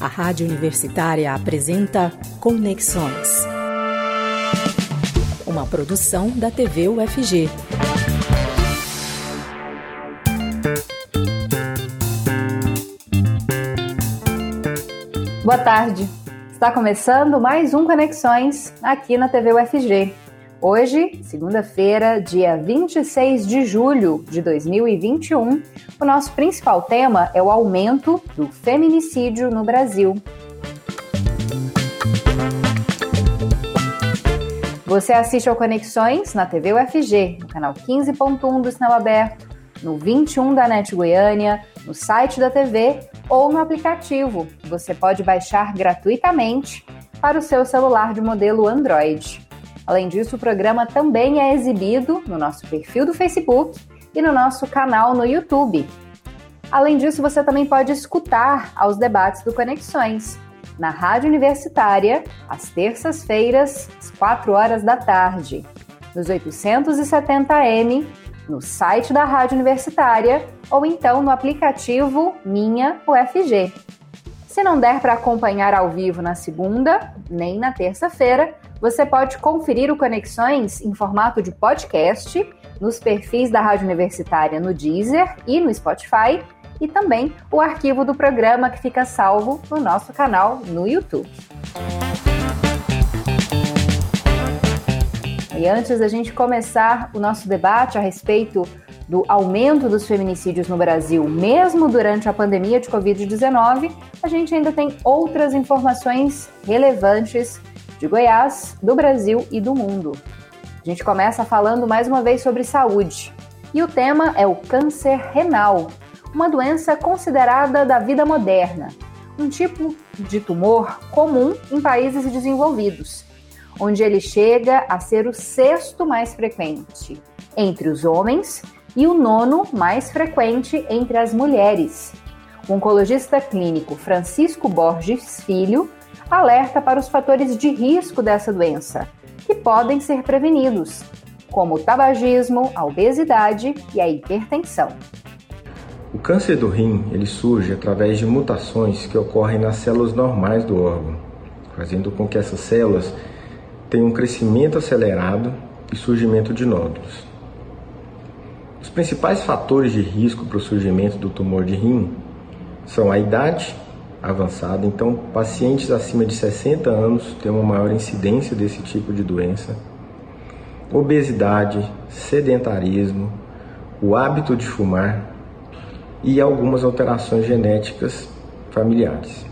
A Rádio Universitária apresenta Conexões. Uma produção da TV UFG. Boa tarde. Está começando mais um Conexões aqui na TV UFG. Hoje, segunda-feira, dia 26 de julho de 2021, o nosso principal tema é o aumento do feminicídio no Brasil. Você assiste ao Conexões na TV UFG, no canal 15.1 do Sinal Aberto, no 21 da NET Goiânia, no site da TV ou no aplicativo. Você pode baixar gratuitamente para o seu celular de modelo Android. Além disso, o programa também é exibido no nosso perfil do Facebook e no nosso canal no YouTube. Além disso, você também pode escutar aos debates do Conexões na Rádio Universitária, às terças-feiras, às 4 horas da tarde, nos 870M, no site da Rádio Universitária ou então no aplicativo Minha UFG. Se não der para acompanhar ao vivo na segunda, nem na terça-feira, você pode conferir o Conexões em formato de podcast nos perfis da Rádio Universitária no Deezer e no Spotify e também o arquivo do programa que fica salvo no nosso canal no YouTube. E antes da gente começar o nosso debate a respeito do aumento dos feminicídios no Brasil, mesmo durante a pandemia de Covid-19, a gente ainda tem outras informações relevantes de Goiás, do Brasil e do mundo. A gente começa falando mais uma vez sobre saúde. E o tema é o câncer renal, uma doença considerada da vida moderna, um tipo de tumor comum em países desenvolvidos, onde ele chega a ser o sexto mais frequente entre os homens e o nono mais frequente entre as mulheres. O oncologista clínico Francisco Borges Filho alerta para os fatores de risco dessa doença, que podem ser prevenidos, como o tabagismo, a obesidade e a hipertensão. O câncer do rim ele surge através de mutações que ocorrem nas células normais do órgão, fazendo com que essas células tenham um crescimento acelerado e surgimento de nódulos. Os principais fatores de risco para o surgimento do tumor de rim são a idade avançada, então pacientes acima de 60 anos têm uma maior incidência desse tipo de doença. Obesidade, sedentarismo, o hábito de fumar e algumas alterações genéticas familiares.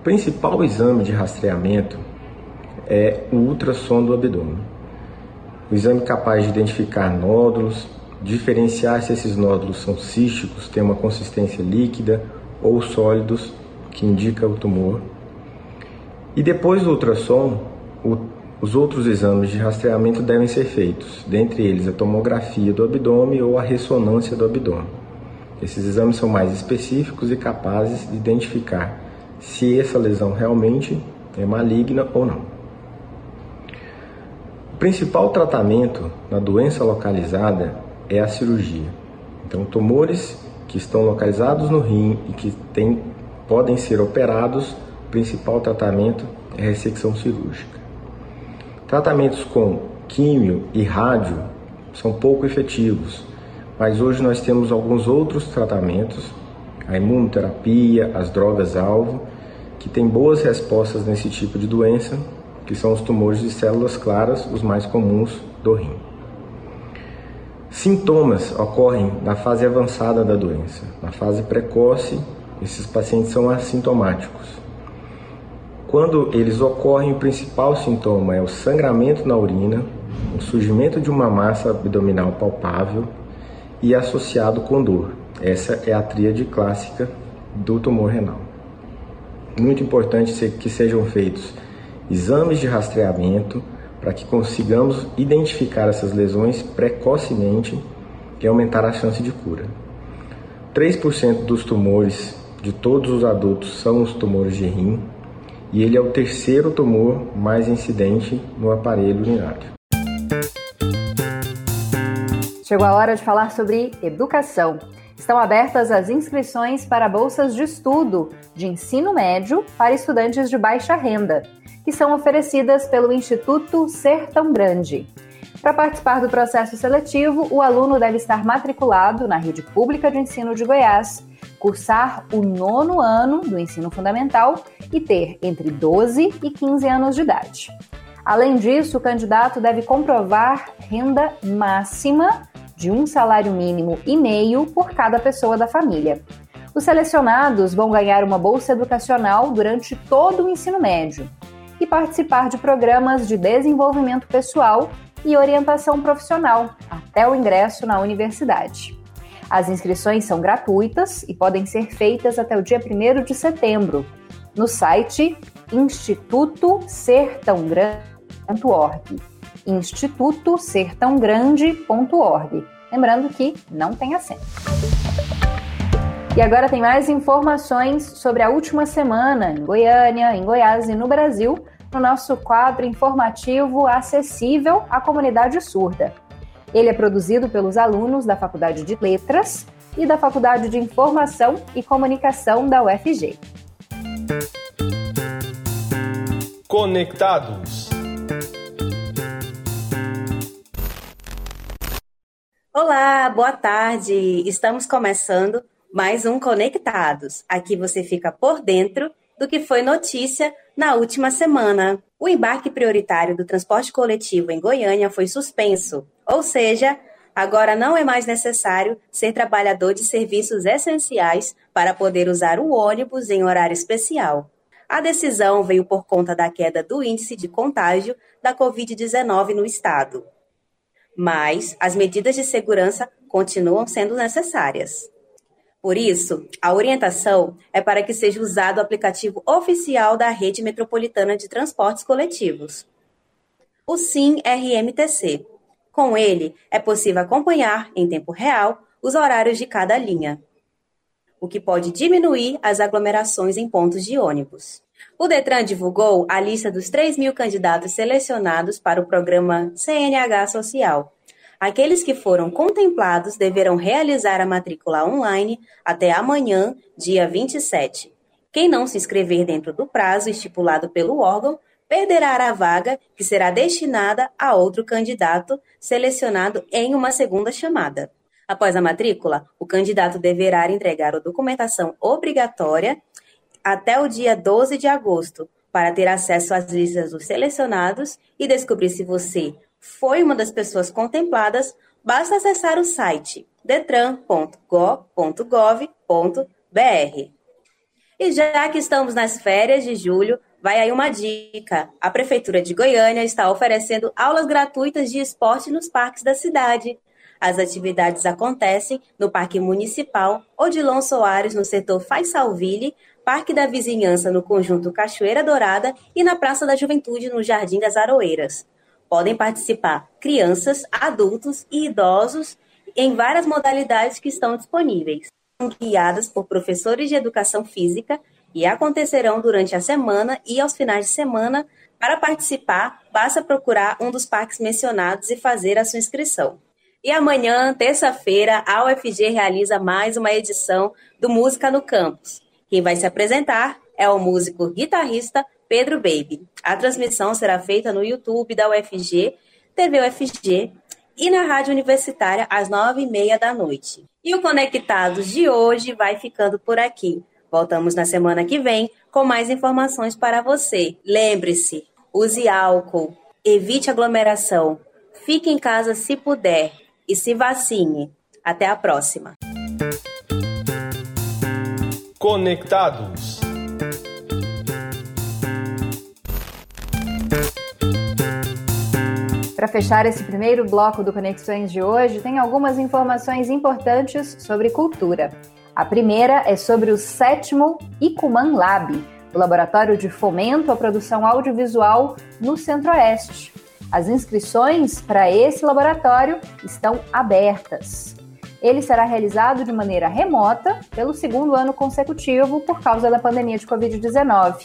O principal exame de rastreamento é o ultrassom do abdômen. O exame capaz de identificar nódulos, diferenciar se esses nódulos são císticos, têm uma consistência líquida ou sólidos, que indica o tumor. E depois do ultrassom, o, os outros exames de rastreamento devem ser feitos, dentre eles a tomografia do abdômen ou a ressonância do abdômen. Esses exames são mais específicos e capazes de identificar se essa lesão realmente é maligna ou não. O principal tratamento na doença localizada é a cirurgia. Então, tumores que estão localizados no rim e que tem, podem ser operados, o principal tratamento é ressecção cirúrgica. Tratamentos com químio e rádio são pouco efetivos, mas hoje nós temos alguns outros tratamentos, a imunoterapia, as drogas-alvo, que têm boas respostas nesse tipo de doença, que são os tumores de células claras, os mais comuns do rim. Sintomas ocorrem na fase avançada da doença. Na fase precoce, esses pacientes são assintomáticos. Quando eles ocorrem, o principal sintoma é o sangramento na urina, o surgimento de uma massa abdominal palpável e associado com dor. Essa é a tríade clássica do tumor renal. Muito importante que sejam feitos exames de rastreamento, para que consigamos identificar essas lesões precocemente e aumentar a chance de cura. 3% dos tumores de todos os adultos são os tumores de rim e ele é o terceiro tumor mais incidente no aparelho urinário. Chegou a hora de falar sobre educação. Estão abertas as inscrições para bolsas de estudo de ensino médio para estudantes de baixa renda, que são oferecidas pelo Instituto Sertão Grande. Para participar do processo seletivo, o aluno deve estar matriculado na rede pública de ensino de Goiás, cursar o nono ano do ensino fundamental e ter entre 12 e 15 anos de idade. Além disso, o candidato deve comprovar renda máxima de um salário mínimo e meio por cada pessoa da família. Os selecionados vão ganhar uma bolsa educacional durante todo o ensino médio e participar de programas de desenvolvimento pessoal e orientação profissional até o ingresso na universidade. As inscrições são gratuitas e podem ser feitas até o dia 1 de setembro no site institutosertãogrande.org institutosertãogrande.org. Lembrando que não tem acento. E agora tem mais informações sobre a última semana em Goiânia, em Goiás e no Brasil, no nosso quadro informativo acessível à comunidade surda. Ele é produzido pelos alunos da Faculdade de Letras e da Faculdade de Informação e Comunicação da UFG. Conectados Olá, boa tarde. Estamos começando mais um Conectados. Aqui você fica por dentro do que foi notícia na última semana. O embarque prioritário do transporte coletivo em Goiânia foi suspenso, ou seja, agora não é mais necessário ser trabalhador de serviços essenciais para poder usar o ônibus em horário especial. A decisão veio por conta da queda do índice de contágio da Covid-19 no estado mas as medidas de segurança continuam sendo necessárias. Por isso, a orientação é para que seja usado o aplicativo oficial da Rede Metropolitana de Transportes Coletivos, o SIM RMTC. Com ele, é possível acompanhar, em tempo real, os horários de cada linha, o que pode diminuir as aglomerações em pontos de ônibus. O Detran divulgou a lista dos 3 mil candidatos selecionados para o programa CNH Social. Aqueles que foram contemplados deverão realizar a matrícula online até amanhã, dia 27. Quem não se inscrever dentro do prazo estipulado pelo órgão perderá a vaga que será destinada a outro candidato selecionado em uma segunda chamada. Após a matrícula, o candidato deverá entregar a documentação obrigatória até o dia 12 de agosto para ter acesso às listas dos selecionados e descobrir se você foi uma das pessoas contempladas, basta acessar o site detran.go.gov.br. E já que estamos nas férias de julho, vai aí uma dica. A Prefeitura de Goiânia está oferecendo aulas gratuitas de esporte nos parques da cidade. As atividades acontecem no Parque Municipal Odilon Soares, no setor Faisalville, Parque da Vizinhança no Conjunto Cachoeira Dourada e na Praça da Juventude no Jardim das Aroeiras. Podem participar crianças, adultos e idosos em várias modalidades que estão disponíveis. São guiadas por professores de educação física e acontecerão durante a semana e aos finais de semana. Para participar, basta procurar um dos parques mencionados e fazer a sua inscrição. E amanhã, terça-feira, a UFG realiza mais uma edição do Música no Campus. Quem vai se apresentar é o músico guitarrista Pedro Baby. A transmissão será feita no YouTube da UFG, TV UFG e na Rádio Universitária às nove e meia da noite. E o Conectados de hoje vai ficando por aqui. Voltamos na semana que vem com mais informações para você. Lembre-se, use álcool, evite aglomeração, fique em casa se puder e se vacine. Até a próxima. Conectados. Para fechar esse primeiro bloco do Conexões de hoje, tem algumas informações importantes sobre cultura. A primeira é sobre o sétimo Icuman Lab, o laboratório de fomento à produção audiovisual no Centro-Oeste. As inscrições para esse laboratório estão abertas. Ele será realizado de maneira remota pelo segundo ano consecutivo por causa da pandemia de Covid-19.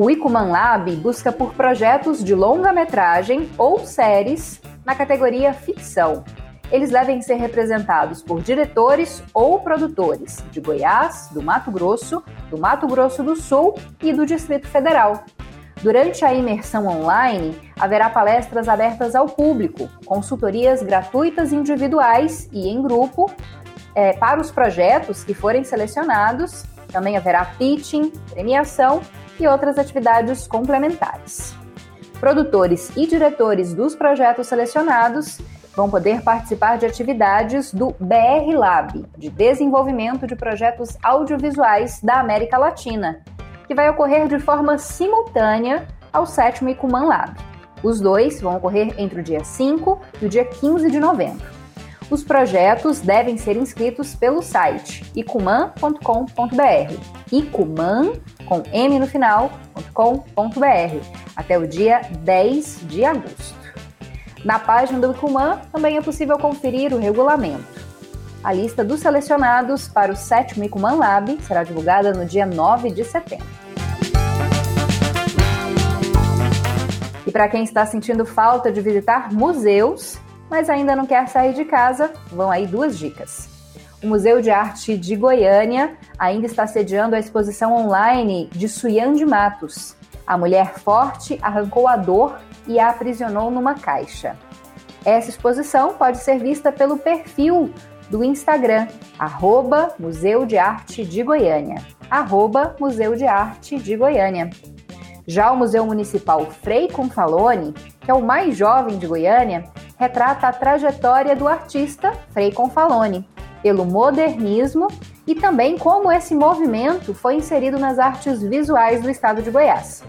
O Icuman Lab busca por projetos de longa-metragem ou séries na categoria ficção. eles devem ser representados por diretores ou produtores de Goiás, do Mato Grosso, do Mato Grosso do Sul e do Distrito Federal. Durante a imersão online, haverá palestras abertas ao público, consultorias gratuitas individuais e em grupo é, para os projetos que forem selecionados. Também haverá pitching, premiação e outras atividades complementares. Produtores e diretores dos projetos selecionados vão poder participar de atividades do BR Lab, de desenvolvimento de projetos audiovisuais da América Latina, que vai ocorrer de forma simultânea ao sétimo Icuman Lab. Os dois vão ocorrer entre o dia 5 e o dia 15 de novembro. Os projetos devem ser inscritos pelo site icuman.com.br. icuman, com M no final.com.br, até o dia 10 de agosto. Na página do Icuman também é possível conferir o regulamento. A lista dos selecionados para o sétimo Icuman Lab será divulgada no dia 9 de setembro. E para quem está sentindo falta de visitar museus, mas ainda não quer sair de casa, vão aí duas dicas. O Museu de Arte de Goiânia ainda está sediando a exposição online de Suyan de Matos. A mulher forte arrancou a dor e a aprisionou numa caixa. Essa exposição pode ser vista pelo perfil do Instagram, arroba Museu de Arte de Goiânia. Arroba Museu de Arte de Goiânia. Já o Museu Municipal Frei Confalone, que é o mais jovem de Goiânia, retrata a trajetória do artista Frei Confalone, pelo modernismo e também como esse movimento foi inserido nas artes visuais do estado de Goiás.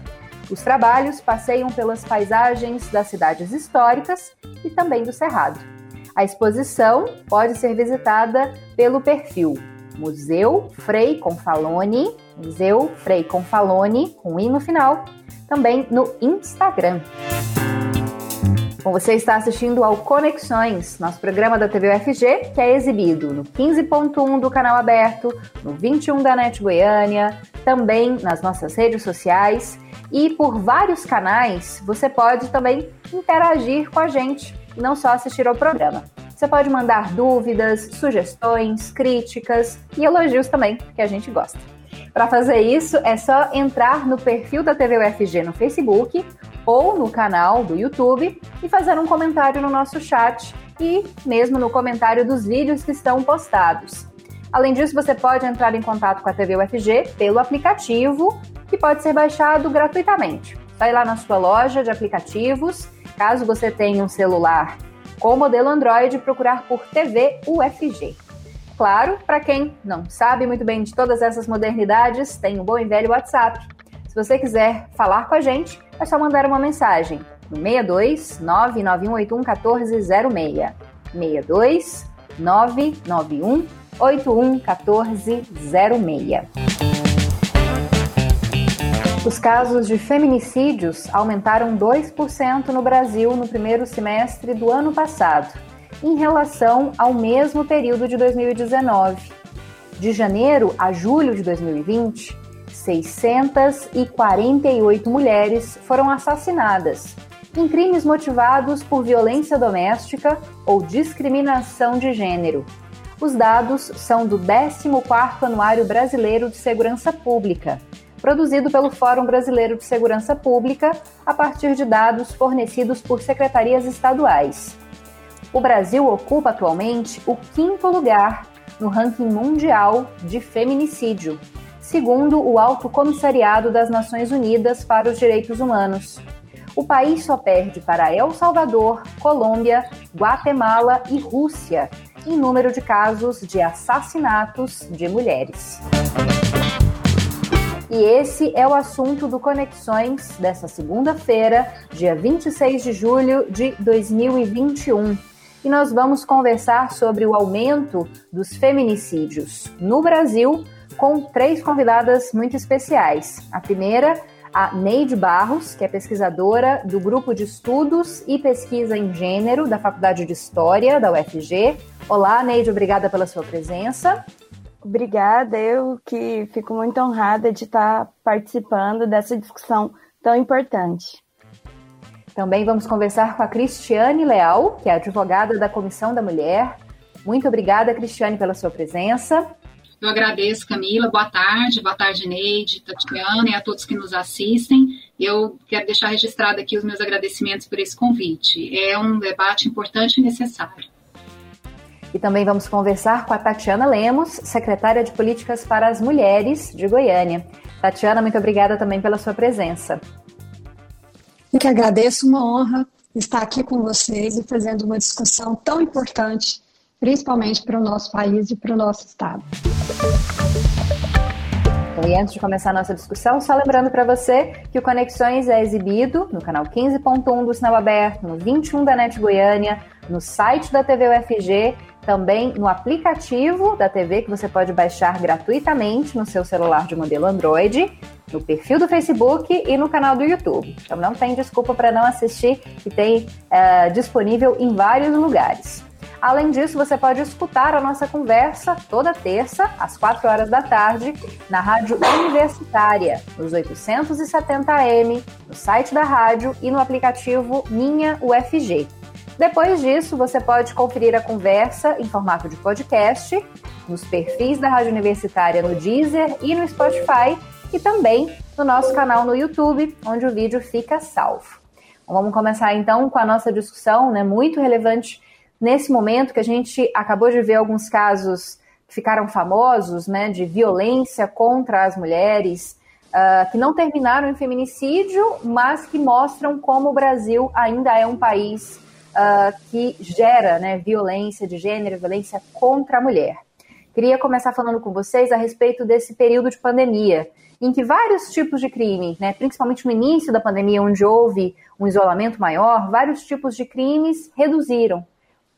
Os trabalhos passeiam pelas paisagens das cidades históricas e também do Cerrado. A exposição pode ser visitada pelo perfil Museu Frei Confalone, Museu Frei Confalone, com i no final, também no Instagram. Bom, você está assistindo ao Conexões, nosso programa da TV UFG, que é exibido no 15.1 do canal aberto, no 21 da NET Goiânia, também nas nossas redes sociais e por vários canais você pode também interagir com a gente e não só assistir ao programa. Você pode mandar dúvidas, sugestões, críticas e elogios também, que a gente gosta. Para fazer isso, é só entrar no perfil da TV UFG no Facebook ou no canal do YouTube e fazer um comentário no nosso chat e mesmo no comentário dos vídeos que estão postados. Além disso, você pode entrar em contato com a TV UFG pelo aplicativo, que pode ser baixado gratuitamente. Vai lá na sua loja de aplicativos, caso você tenha um celular com modelo Android, procurar por TV UFG. Claro, para quem não sabe muito bem de todas essas modernidades, tem o um bom e velho WhatsApp. Se você quiser falar com a gente, é só mandar uma mensagem no 62 99181 1406. 62 991 811406. Os casos de feminicídios aumentaram 2% no Brasil no primeiro semestre do ano passado, em relação ao mesmo período de 2019. De janeiro a julho de 2020, 648 mulheres foram assassinadas em crimes motivados por violência doméstica ou discriminação de gênero, os dados são do 14º Anuário Brasileiro de Segurança Pública, produzido pelo Fórum Brasileiro de Segurança Pública a partir de dados fornecidos por secretarias estaduais. O Brasil ocupa atualmente o quinto lugar no ranking mundial de feminicídio, segundo o Alto Comissariado das Nações Unidas para os Direitos Humanos. O país só perde para El Salvador, Colômbia, Guatemala e Rússia, em número de casos de assassinatos de mulheres. E esse é o assunto do Conexões dessa segunda-feira, dia 26 de julho de 2021. E nós vamos conversar sobre o aumento dos feminicídios no Brasil com três convidadas muito especiais. A primeira a Neide Barros, que é pesquisadora do Grupo de Estudos e Pesquisa em Gênero da Faculdade de História da UFG. Olá, Neide, obrigada pela sua presença. Obrigada, eu que fico muito honrada de estar participando dessa discussão tão importante. Também vamos conversar com a Cristiane Leal, que é advogada da Comissão da Mulher. Muito obrigada, Cristiane, pela sua presença. Eu agradeço, Camila. Boa tarde, boa tarde, Neide, Tatiana e a todos que nos assistem. Eu quero deixar registrado aqui os meus agradecimentos por esse convite. É um debate importante e necessário. E também vamos conversar com a Tatiana Lemos, secretária de Políticas para as Mulheres de Goiânia. Tatiana, muito obrigada também pela sua presença. Eu que agradeço, uma honra estar aqui com vocês e fazendo uma discussão tão importante, principalmente para o nosso país e para o nosso Estado. E antes de começar a nossa discussão, só lembrando para você que o Conexões é exibido no canal 15.1 do Sinal Aberto, no 21 da NET Goiânia, no site da TV UFG, também no aplicativo da TV que você pode baixar gratuitamente no seu celular de modelo Android, no perfil do Facebook e no canal do YouTube. Então não tem desculpa para não assistir, que tem uh, disponível em vários lugares. Além disso, você pode escutar a nossa conversa toda terça, às 4 horas da tarde, na Rádio Universitária, nos 870 AM, no site da rádio e no aplicativo Minha UFG. Depois disso, você pode conferir a conversa em formato de podcast nos perfis da Rádio Universitária no Deezer e no Spotify e também no nosso canal no YouTube, onde o vídeo fica salvo. vamos começar então com a nossa discussão, né, muito relevante nesse momento que a gente acabou de ver alguns casos que ficaram famosos, né, de violência contra as mulheres, uh, que não terminaram em feminicídio, mas que mostram como o Brasil ainda é um país uh, que gera né, violência de gênero, violência contra a mulher. Queria começar falando com vocês a respeito desse período de pandemia, em que vários tipos de crime, né, principalmente no início da pandemia, onde houve um isolamento maior, vários tipos de crimes reduziram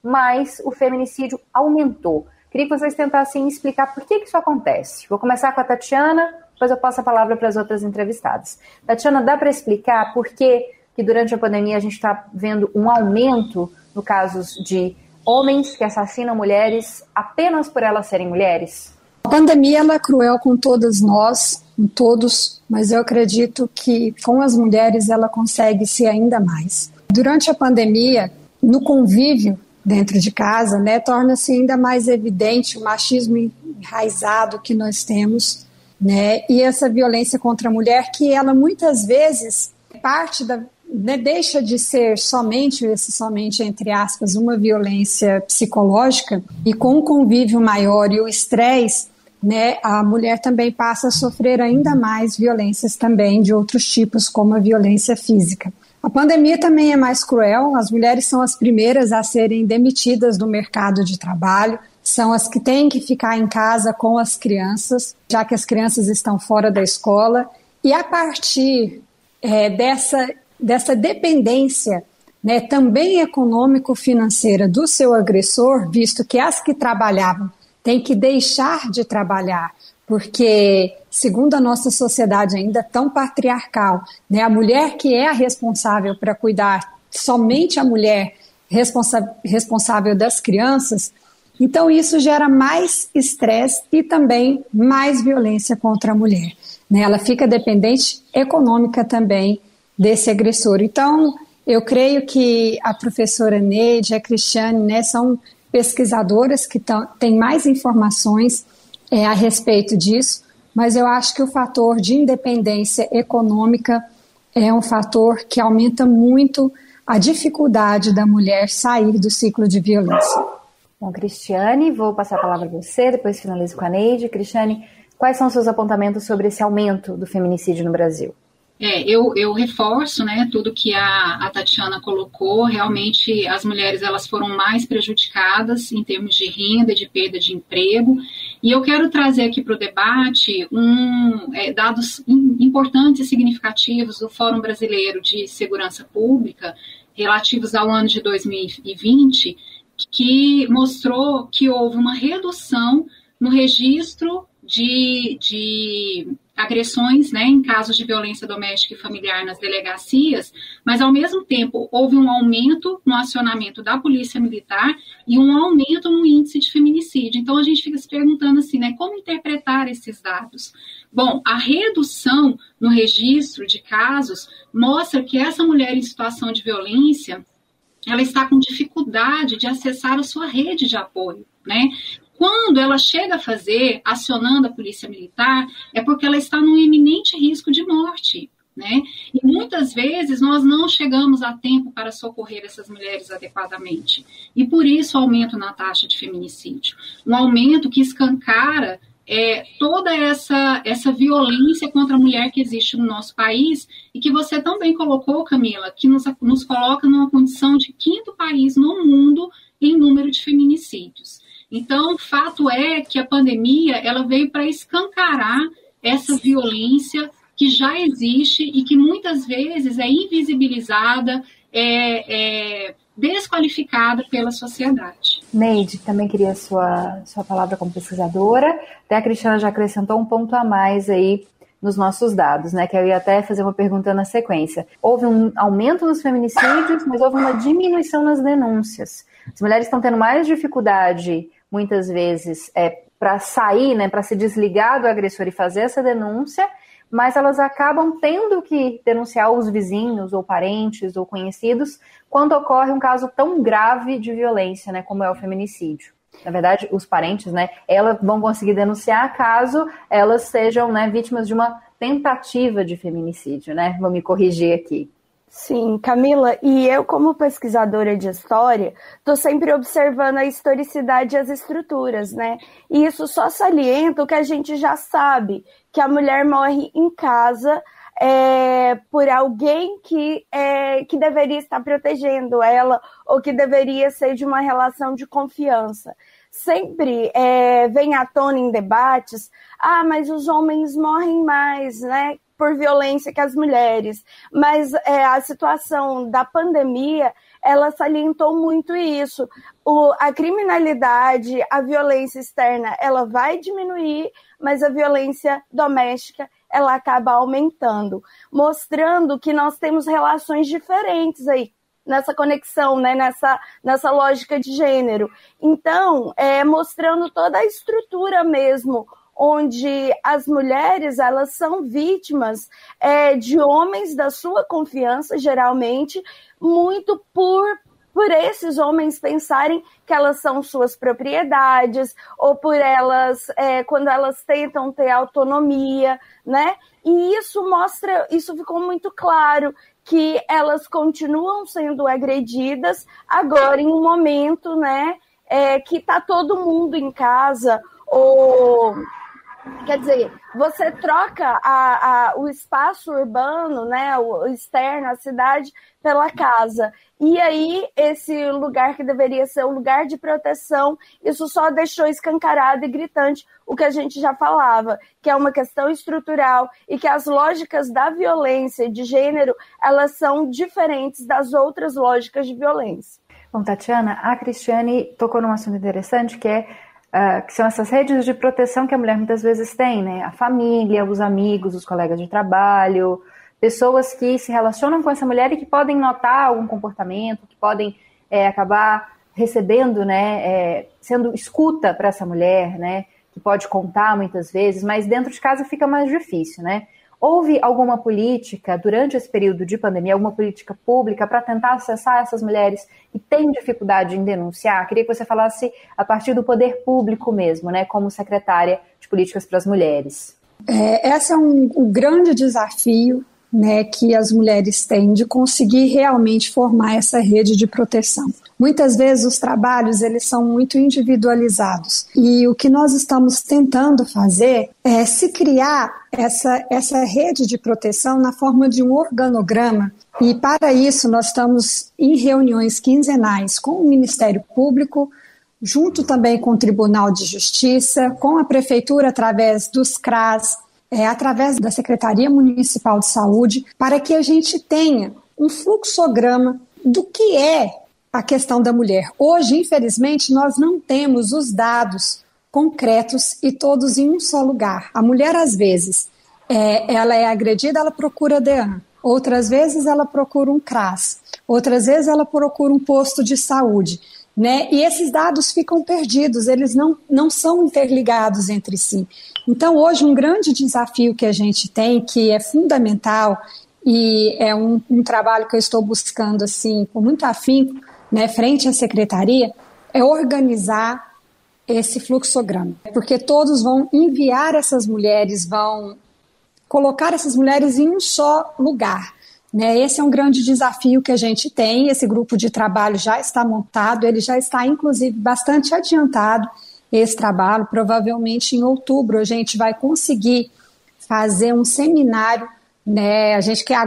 mas o feminicídio aumentou. Queria que vocês tentassem explicar por que, que isso acontece. Vou começar com a Tatiana, depois eu passo a palavra para as outras entrevistadas. Tatiana, dá para explicar por que, que durante a pandemia a gente está vendo um aumento no casos de homens que assassinam mulheres apenas por elas serem mulheres? A pandemia ela é cruel com todas nós, com todos, mas eu acredito que com as mulheres ela consegue ser ainda mais. Durante a pandemia, no convívio dentro de casa, né, torna-se ainda mais evidente o machismo enraizado que nós temos, né, e essa violência contra a mulher que ela muitas vezes parte da né, deixa de ser somente esse somente entre aspas uma violência psicológica e com o convívio maior e o estresse né, a mulher também passa a sofrer ainda mais violências também de outros tipos, como a violência física. A pandemia também é mais cruel, as mulheres são as primeiras a serem demitidas do mercado de trabalho, são as que têm que ficar em casa com as crianças, já que as crianças estão fora da escola, e a partir é, dessa, dessa dependência né, também econômico-financeira do seu agressor, visto que as que trabalhavam têm que deixar de trabalhar porque, segundo a nossa sociedade ainda tão patriarcal, né, a mulher que é a responsável para cuidar, somente a mulher responsa responsável das crianças, então isso gera mais estresse e também mais violência contra a mulher. Né? Ela fica dependente econômica também desse agressor. Então, eu creio que a professora Neide a Cristiane né, são pesquisadoras que têm mais informações é, a respeito disso, mas eu acho que o fator de independência econômica é um fator que aumenta muito a dificuldade da mulher sair do ciclo de violência. Bom, Cristiane, vou passar a palavra a você, depois finalizo com a Neide. Cristiane, quais são os seus apontamentos sobre esse aumento do feminicídio no Brasil? É, eu, eu reforço, né, tudo que a, a Tatiana colocou, realmente as mulheres elas foram mais prejudicadas em termos de renda, de perda de emprego, e eu quero trazer aqui para o debate um, é, dados importantes e significativos do Fórum Brasileiro de Segurança Pública, relativos ao ano de 2020, que mostrou que houve uma redução no registro de, de agressões, né, em casos de violência doméstica e familiar nas delegacias, mas ao mesmo tempo houve um aumento no acionamento da polícia militar e um aumento no índice de feminicídio. Então a gente fica se perguntando assim, né, como interpretar esses dados? Bom, a redução no registro de casos mostra que essa mulher em situação de violência ela está com dificuldade de acessar a sua rede de apoio, né? Quando ela chega a fazer, acionando a polícia militar, é porque ela está num iminente risco de morte. Né? E muitas vezes nós não chegamos a tempo para socorrer essas mulheres adequadamente. E por isso o aumento na taxa de feminicídio. Um aumento que escancara é, toda essa, essa violência contra a mulher que existe no nosso país e que você também colocou, Camila, que nos, nos coloca numa condição de quinto país no mundo em número de feminicídios. Então, fato é que a pandemia ela veio para escancarar essa violência que já existe e que muitas vezes é invisibilizada, é, é desqualificada pela sociedade. Neide, também queria sua, sua palavra como pesquisadora. Até a Cristiana já acrescentou um ponto a mais aí nos nossos dados, né? Que eu ia até fazer uma pergunta na sequência. Houve um aumento nos feminicídios, mas houve uma diminuição nas denúncias. As mulheres estão tendo mais dificuldade muitas vezes é, para sair, né, para se desligar do agressor e fazer essa denúncia, mas elas acabam tendo que denunciar os vizinhos ou parentes ou conhecidos quando ocorre um caso tão grave de violência, né, como é o feminicídio. Na verdade, os parentes, né, elas vão conseguir denunciar caso elas sejam, né, vítimas de uma tentativa de feminicídio, né? Vou me corrigir aqui. Sim, Camila, e eu, como pesquisadora de história, estou sempre observando a historicidade e as estruturas, né? E isso só salienta o que a gente já sabe, que a mulher morre em casa é, por alguém que, é, que deveria estar protegendo ela ou que deveria ser de uma relação de confiança. Sempre é, vem à tona em debates, ah, mas os homens morrem mais, né? Por violência que as mulheres, mas é, a situação da pandemia ela salientou muito isso. O, a criminalidade, a violência externa, ela vai diminuir, mas a violência doméstica ela acaba aumentando, mostrando que nós temos relações diferentes aí nessa conexão, né, nessa, nessa lógica de gênero. Então, é, mostrando toda a estrutura mesmo onde as mulheres elas são vítimas é, de homens da sua confiança, geralmente, muito por por esses homens pensarem que elas são suas propriedades ou por elas é, quando elas tentam ter autonomia, né? E isso mostra, isso ficou muito claro que elas continuam sendo agredidas agora em um momento, né? É, que está todo mundo em casa ou Quer dizer, você troca a, a, o espaço urbano, né, o externo, a cidade, pela casa. E aí, esse lugar que deveria ser o lugar de proteção, isso só deixou escancarado e gritante o que a gente já falava, que é uma questão estrutural e que as lógicas da violência de gênero, elas são diferentes das outras lógicas de violência. Bom, Tatiana, a Cristiane tocou num assunto interessante que é Uh, que são essas redes de proteção que a mulher muitas vezes tem, né? A família, os amigos, os colegas de trabalho, pessoas que se relacionam com essa mulher e que podem notar algum comportamento, que podem é, acabar recebendo, né, é, sendo escuta para essa mulher, né? Que pode contar muitas vezes, mas dentro de casa fica mais difícil, né? Houve alguma política durante esse período de pandemia, alguma política pública para tentar acessar essas mulheres que têm dificuldade em denunciar? Queria que você falasse a partir do poder público mesmo, né, como secretária de políticas para as mulheres. É, esse é um, um grande desafio né, que as mulheres têm de conseguir realmente formar essa rede de proteção. Muitas vezes os trabalhos eles são muito individualizados e o que nós estamos tentando fazer é se criar essa, essa rede de proteção na forma de um organograma e para isso nós estamos em reuniões quinzenais com o Ministério Público, junto também com o Tribunal de Justiça, com a Prefeitura através dos CRAS, é, através da Secretaria Municipal de Saúde, para que a gente tenha um fluxograma do que é a questão da mulher. Hoje, infelizmente, nós não temos os dados concretos e todos em um só lugar. A mulher, às vezes, é, ela é agredida, ela procura DEAN. Outras vezes ela procura um CRAS. Outras vezes ela procura um posto de saúde. Né? E esses dados ficam perdidos, eles não, não são interligados entre si. Então, hoje, um grande desafio que a gente tem, que é fundamental, e é um, um trabalho que eu estou buscando assim com muito afinco, né, frente à secretaria, é organizar esse fluxograma, porque todos vão enviar essas mulheres, vão colocar essas mulheres em um só lugar. Né? Esse é um grande desafio que a gente tem. Esse grupo de trabalho já está montado, ele já está, inclusive, bastante adiantado. Esse trabalho, provavelmente em outubro, a gente vai conseguir fazer um seminário né, a gente quer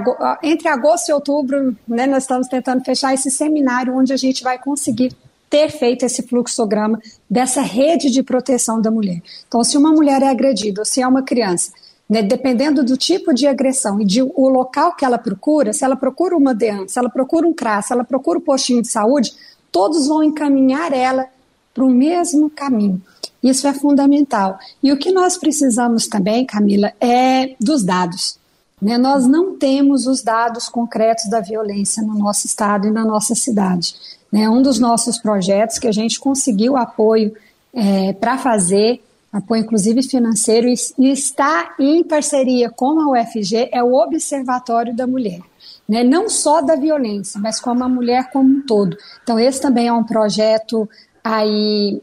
entre agosto e outubro, né, nós estamos tentando fechar esse seminário onde a gente vai conseguir ter feito esse fluxograma dessa rede de proteção da mulher. Então, se uma mulher é agredida ou se é uma criança, né, dependendo do tipo de agressão e de o local que ela procura, se ela procura uma DEAN, se ela procura um CRAS, se ela procura um postinho de saúde, todos vão encaminhar ela para o mesmo caminho. Isso é fundamental. E o que nós precisamos também, Camila, é dos dados. Né? Nós não temos os dados concretos da violência no nosso estado e na nossa cidade. Né? Um dos nossos projetos que a gente conseguiu apoio é, para fazer, apoio inclusive financeiro, e, está em parceria com a UFG, é o Observatório da Mulher. Né? Não só da violência, mas como a mulher como um todo. Então, esse também é um projeto aí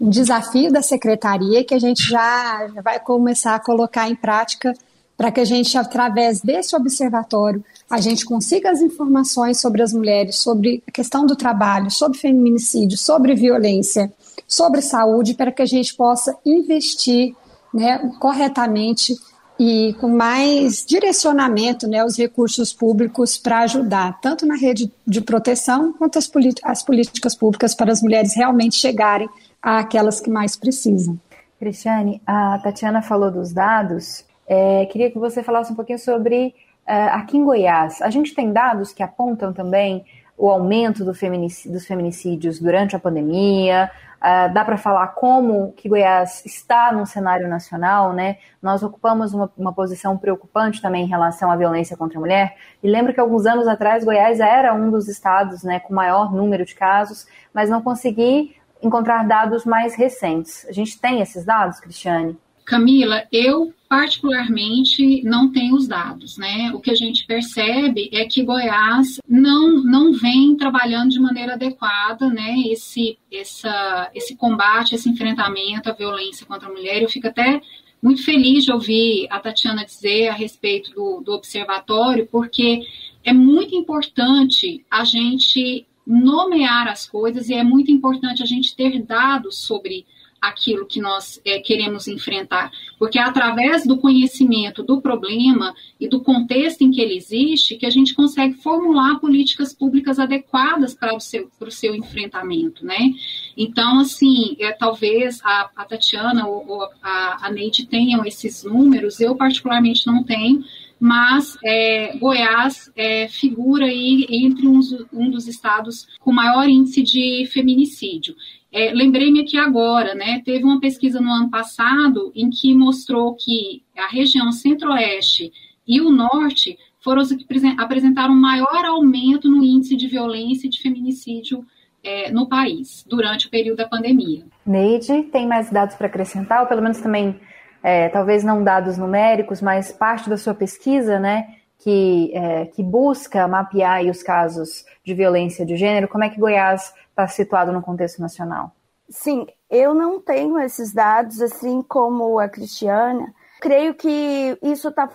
um desafio da secretaria que a gente já vai começar a colocar em prática para que a gente, através desse observatório, a gente consiga as informações sobre as mulheres, sobre a questão do trabalho, sobre feminicídio, sobre violência, sobre saúde, para que a gente possa investir né, corretamente e com mais direcionamento né, os recursos públicos para ajudar, tanto na rede de proteção quanto as, as políticas públicas para as mulheres realmente chegarem àquelas que mais precisam. Cristiane, a Tatiana falou dos dados é, queria que você falasse um pouquinho sobre uh, aqui em Goiás. A gente tem dados que apontam também o aumento do feminic dos feminicídios durante a pandemia. Uh, dá para falar como que Goiás está no cenário nacional, né? Nós ocupamos uma, uma, posição preocupante também em relação à violência contra a mulher. E lembro que alguns anos atrás Goiás era um dos estados, né, com maior número de casos, mas não consegui encontrar dados mais recentes. A gente tem esses dados, Cristiane? Camila, eu particularmente não tenho os dados, né? O que a gente percebe é que Goiás não, não vem trabalhando de maneira adequada, né? Esse, essa, esse combate, esse enfrentamento à violência contra a mulher. Eu fico até muito feliz de ouvir a Tatiana dizer a respeito do, do observatório, porque é muito importante a gente nomear as coisas e é muito importante a gente ter dados sobre aquilo que nós é, queremos enfrentar, porque é através do conhecimento do problema e do contexto em que ele existe que a gente consegue formular políticas públicas adequadas para o seu, para o seu enfrentamento, né? Então, assim, é, talvez a, a Tatiana ou, ou a, a Neide tenham esses números, eu particularmente não tenho, mas é, Goiás é, figura aí entre uns, um dos estados com maior índice de feminicídio. É, Lembrei-me aqui agora, né? Teve uma pesquisa no ano passado em que mostrou que a região centro-oeste e o norte foram os que apresentaram maior aumento no índice de violência e de feminicídio é, no país durante o período da pandemia. Neide, tem mais dados para acrescentar, ou pelo menos também, é, talvez não dados numéricos, mas parte da sua pesquisa, né? Que, é, que busca mapear os casos de violência de gênero, como é que Goiás está situado no contexto nacional? Sim, eu não tenho esses dados, assim como a Cristiana. Creio que isso está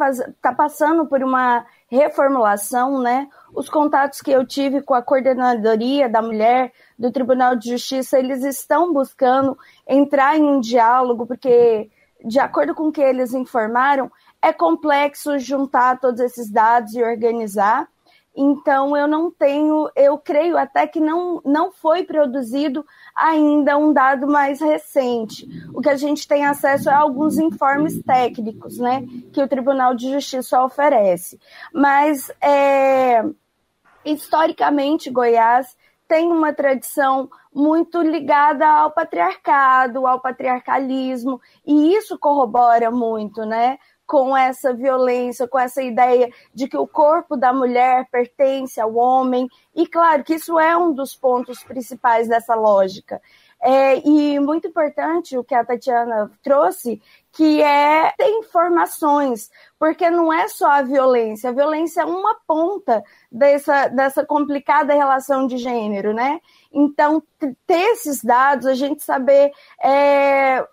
tá passando por uma reformulação, né? Os contatos que eu tive com a coordenadoria da mulher do Tribunal de Justiça, eles estão buscando entrar em um diálogo, porque, de acordo com o que eles informaram, é complexo juntar todos esses dados e organizar. Então eu não tenho, eu creio até que não, não foi produzido ainda um dado mais recente. O que a gente tem acesso é alguns informes técnicos, né, que o Tribunal de Justiça oferece. Mas é, historicamente Goiás tem uma tradição muito ligada ao patriarcado, ao patriarcalismo, e isso corrobora muito, né? Com essa violência, com essa ideia de que o corpo da mulher pertence ao homem, e claro que isso é um dos pontos principais dessa lógica. É, e muito importante o que a Tatiana trouxe, que é ter informações, porque não é só a violência, a violência é uma ponta dessa, dessa complicada relação de gênero, né? Então, ter esses dados, a gente saber é,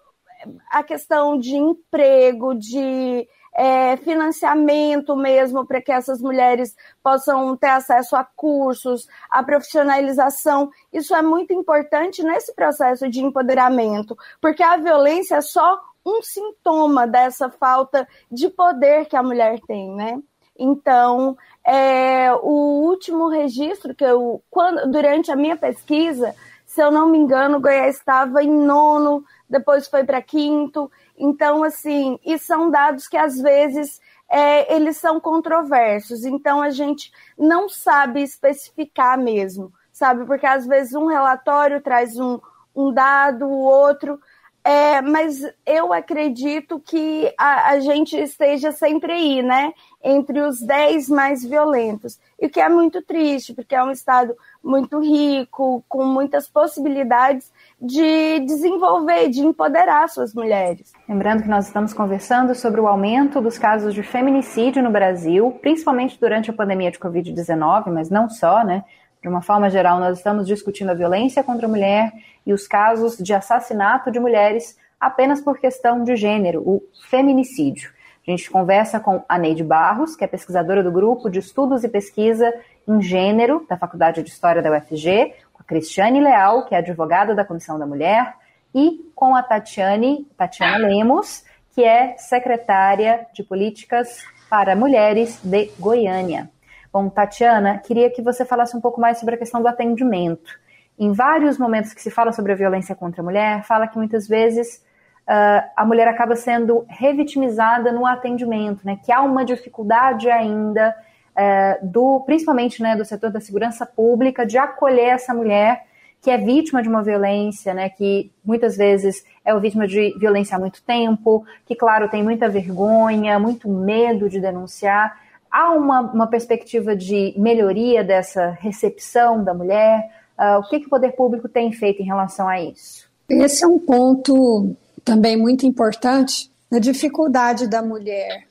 a questão de emprego, de é, financiamento mesmo para que essas mulheres possam ter acesso a cursos, a profissionalização. Isso é muito importante nesse processo de empoderamento, porque a violência é só um sintoma dessa falta de poder que a mulher tem, né? Então, é, o último registro que eu, quando, durante a minha pesquisa, se eu não me engano, Goiás estava em nono, depois foi para quinto. Então, assim, e são dados que às vezes é, eles são controversos. Então, a gente não sabe especificar mesmo, sabe? Porque às vezes um relatório traz um, um dado, o outro é, mas eu acredito que a, a, gente esteja sempre aí, né? Entre os 10 mais violentos. E o que é muito triste, porque é um estado muito rico, com muitas possibilidades de desenvolver, de empoderar suas mulheres. Lembrando que nós estamos conversando sobre o aumento dos casos de feminicídio no Brasil, principalmente durante a pandemia de Covid-19, mas não só, né? De uma forma geral, nós estamos discutindo a violência contra a mulher e os casos de assassinato de mulheres apenas por questão de gênero, o feminicídio. A gente conversa com a Neide Barros, que é pesquisadora do grupo de estudos e pesquisa em gênero da Faculdade de História da UFG, com a Cristiane Leal, que é advogada da Comissão da Mulher, e com a Tatiane, Tatiana Lemos, que é secretária de Políticas para Mulheres de Goiânia. Bom, Tatiana, queria que você falasse um pouco mais sobre a questão do atendimento. Em vários momentos que se fala sobre a violência contra a mulher, fala que muitas vezes uh, a mulher acaba sendo revitimizada no atendimento, né? Que há uma dificuldade ainda uh, do, principalmente, né, do setor da segurança pública, de acolher essa mulher que é vítima de uma violência, né? Que muitas vezes é vítima de violência há muito tempo, que claro tem muita vergonha, muito medo de denunciar há uma, uma perspectiva de melhoria dessa recepção da mulher? Uh, o que, que o poder público tem feito em relação a isso? Esse é um ponto também muito importante, a dificuldade da mulher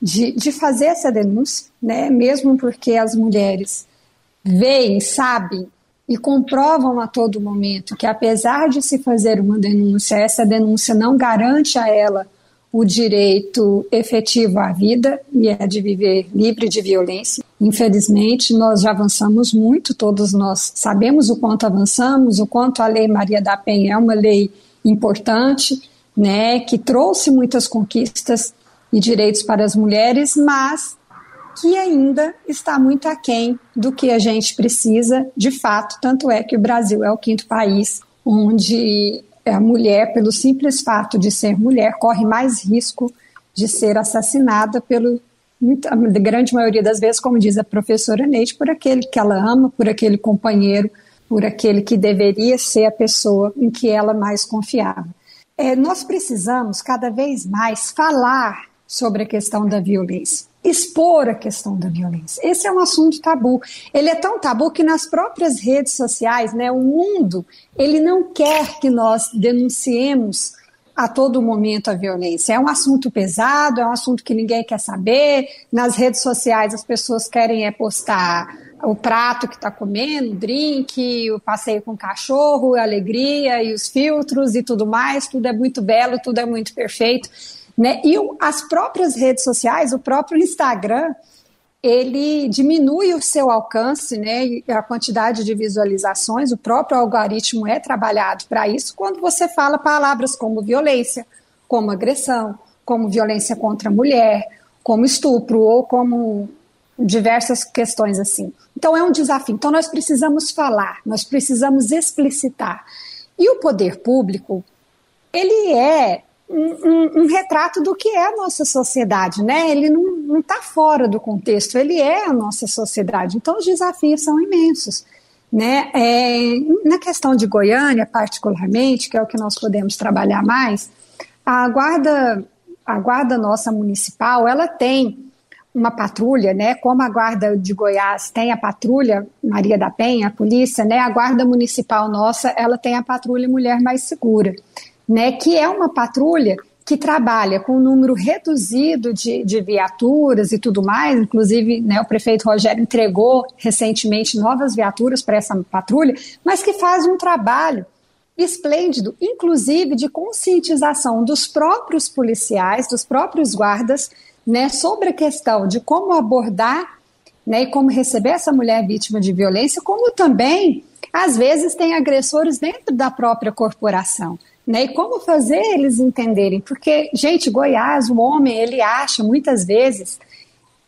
de, de fazer essa denúncia, né? mesmo porque as mulheres veem, sabem e comprovam a todo momento que, apesar de se fazer uma denúncia, essa denúncia não garante a ela o direito efetivo à vida e é de viver livre de violência. Infelizmente, nós já avançamos muito, todos nós sabemos o quanto avançamos, o quanto a Lei Maria da Penha é uma lei importante, né, que trouxe muitas conquistas e direitos para as mulheres, mas que ainda está muito aquém do que a gente precisa de fato. Tanto é que o Brasil é o quinto país onde a mulher, pelo simples fato de ser mulher, corre mais risco de ser assassinada pelo a grande maioria das vezes, como diz a professora Neide, por aquele que ela ama, por aquele companheiro, por aquele que deveria ser a pessoa em que ela mais confiava. É, nós precisamos cada vez mais falar sobre a questão da violência expor a questão da violência. Esse é um assunto tabu. Ele é tão tabu que nas próprias redes sociais, né, o mundo, ele não quer que nós denunciemos a todo momento a violência. É um assunto pesado, é um assunto que ninguém quer saber. Nas redes sociais as pessoas querem é postar o prato que está comendo, o drink, o passeio com o cachorro, a alegria e os filtros e tudo mais. Tudo é muito belo, tudo é muito perfeito. Né? E as próprias redes sociais, o próprio Instagram, ele diminui o seu alcance, né, a quantidade de visualizações, o próprio algoritmo é trabalhado para isso quando você fala palavras como violência, como agressão, como violência contra a mulher, como estupro ou como diversas questões assim. Então é um desafio. Então nós precisamos falar, nós precisamos explicitar. E o poder público, ele é um, um, retrato do que é a nossa sociedade, né? Ele não está fora do contexto, ele é a nossa sociedade. Então os desafios são imensos. Né? É, na questão de Goiânia, particularmente, que é o que nós podemos trabalhar mais, a guarda, a guarda nossa municipal, ela tem uma patrulha, né? Como a guarda de Goiás tem a patrulha Maria da Penha, a polícia, né? A guarda municipal nossa, ela tem a patrulha Mulher Mais Segura, né? Que é uma patrulha que trabalha com um número reduzido de, de viaturas e tudo mais, inclusive né, o prefeito Rogério entregou recentemente novas viaturas para essa patrulha, mas que faz um trabalho esplêndido, inclusive de conscientização dos próprios policiais, dos próprios guardas, né, sobre a questão de como abordar né, e como receber essa mulher vítima de violência, como também, às vezes, tem agressores dentro da própria corporação. Né, e como fazer eles entenderem? Porque, gente, Goiás, o homem, ele acha muitas vezes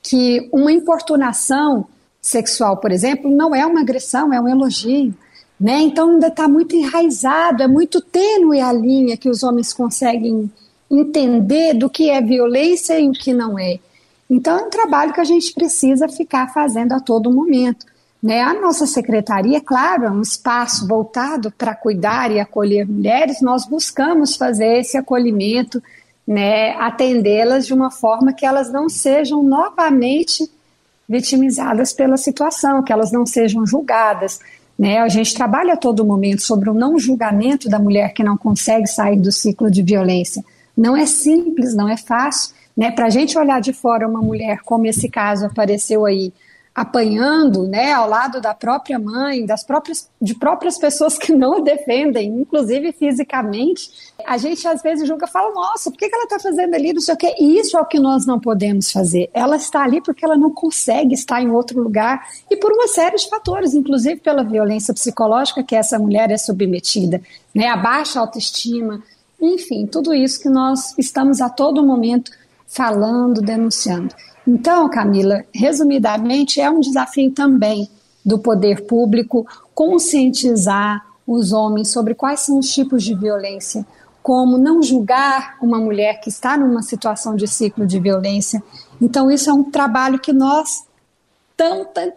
que uma importunação sexual, por exemplo, não é uma agressão, é um elogio. Né? Então ainda está muito enraizado, é muito tênue a linha que os homens conseguem entender do que é violência e o que não é. Então, é um trabalho que a gente precisa ficar fazendo a todo momento. Né? A nossa secretaria, claro, é um espaço voltado para cuidar e acolher mulheres, nós buscamos fazer esse acolhimento, né, atendê-las de uma forma que elas não sejam novamente vitimizadas pela situação, que elas não sejam julgadas. Né? A gente trabalha a todo momento sobre o não julgamento da mulher que não consegue sair do ciclo de violência. Não é simples, não é fácil. Né? Para a gente olhar de fora uma mulher, como esse caso apareceu aí, apanhando, né, ao lado da própria mãe, das próprias, de próprias pessoas que não a defendem, inclusive fisicamente, a gente às vezes julga, fala, nossa, por que ela está fazendo ali, não sei o quê, e isso é o que nós não podemos fazer. Ela está ali porque ela não consegue estar em outro lugar e por uma série de fatores, inclusive pela violência psicológica que essa mulher é submetida, né, a baixa autoestima, enfim, tudo isso que nós estamos a todo momento falando, denunciando. Então, Camila, resumidamente, é um desafio também do poder público conscientizar os homens sobre quais são os tipos de violência, como não julgar uma mulher que está numa situação de ciclo de violência. Então, isso é um trabalho que nós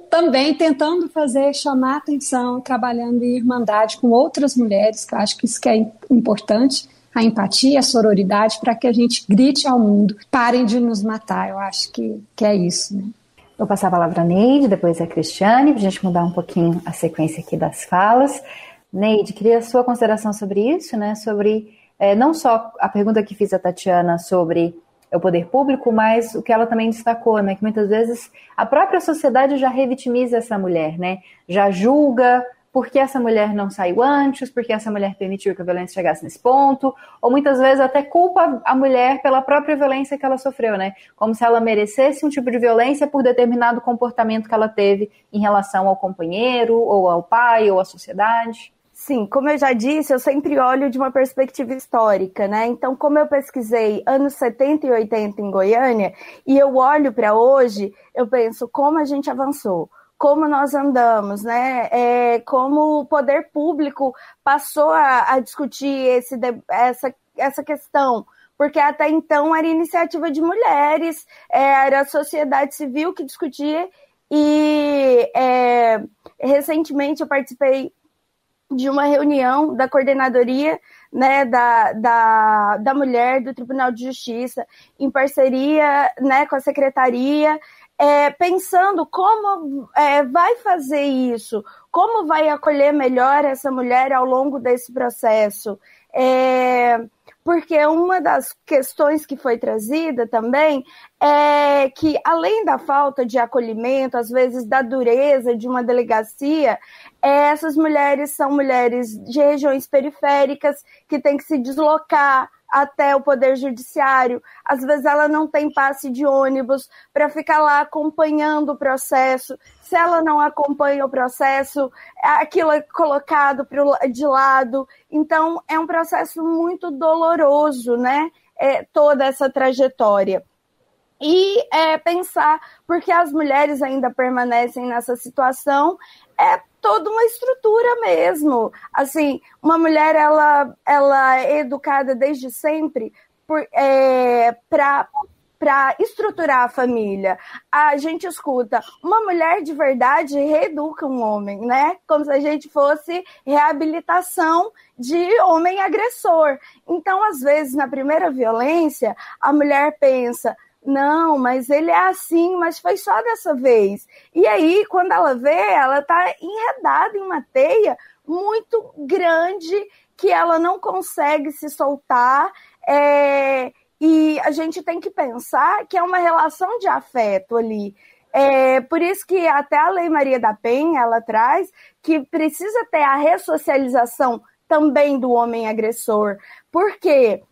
também tentando fazer, chamar atenção, trabalhando em irmandade com outras mulheres, que eu acho que isso que é importante, a empatia, a sororidade, para que a gente grite ao mundo: parem de nos matar. Eu acho que, que é isso. Né? Vou passar a palavra a Neide, depois a Cristiane, para a gente mudar um pouquinho a sequência aqui das falas. Neide, queria a sua consideração sobre isso, né? Sobre é, não só a pergunta que fiz a Tatiana sobre o poder público, mas o que ela também destacou, né? Que muitas vezes a própria sociedade já revitimiza essa mulher, né? Já julga, por que essa mulher não saiu antes, por que essa mulher permitiu que a violência chegasse nesse ponto, ou muitas vezes até culpa a mulher pela própria violência que ela sofreu, né? Como se ela merecesse um tipo de violência por determinado comportamento que ela teve em relação ao companheiro, ou ao pai, ou à sociedade. Sim, como eu já disse, eu sempre olho de uma perspectiva histórica, né? Então, como eu pesquisei anos 70 e 80 em Goiânia, e eu olho para hoje, eu penso como a gente avançou como nós andamos, né? É, como o poder público passou a, a discutir esse, essa, essa questão. Porque até então era iniciativa de mulheres, é, era a sociedade civil que discutia, e é, recentemente eu participei de uma reunião da coordenadoria né, da, da, da mulher do Tribunal de Justiça, em parceria né, com a secretaria, é, pensando como é, vai fazer isso, como vai acolher melhor essa mulher ao longo desse processo. É, porque uma das questões que foi trazida também é que, além da falta de acolhimento, às vezes da dureza de uma delegacia, essas mulheres são mulheres de regiões periféricas que têm que se deslocar até o Poder Judiciário. Às vezes ela não tem passe de ônibus para ficar lá acompanhando o processo. Se ela não acompanha o processo, aquilo é colocado de lado. Então, é um processo muito doloroso, né? É, toda essa trajetória e é, pensar porque as mulheres ainda permanecem nessa situação é toda uma estrutura mesmo. Assim, uma mulher ela, ela é educada desde sempre é, para para estruturar a família. A gente escuta uma mulher de verdade reeduca um homem, né? Como se a gente fosse reabilitação de homem agressor. Então, às vezes, na primeira violência, a mulher pensa: não, mas ele é assim, mas foi só dessa vez. E aí, quando ela vê, ela está enredada em uma teia muito grande que ela não consegue se soltar. É, e a gente tem que pensar que é uma relação de afeto ali. É, por isso que até a Lei Maria da Penha ela traz que precisa ter a ressocialização também do homem agressor. Por quê?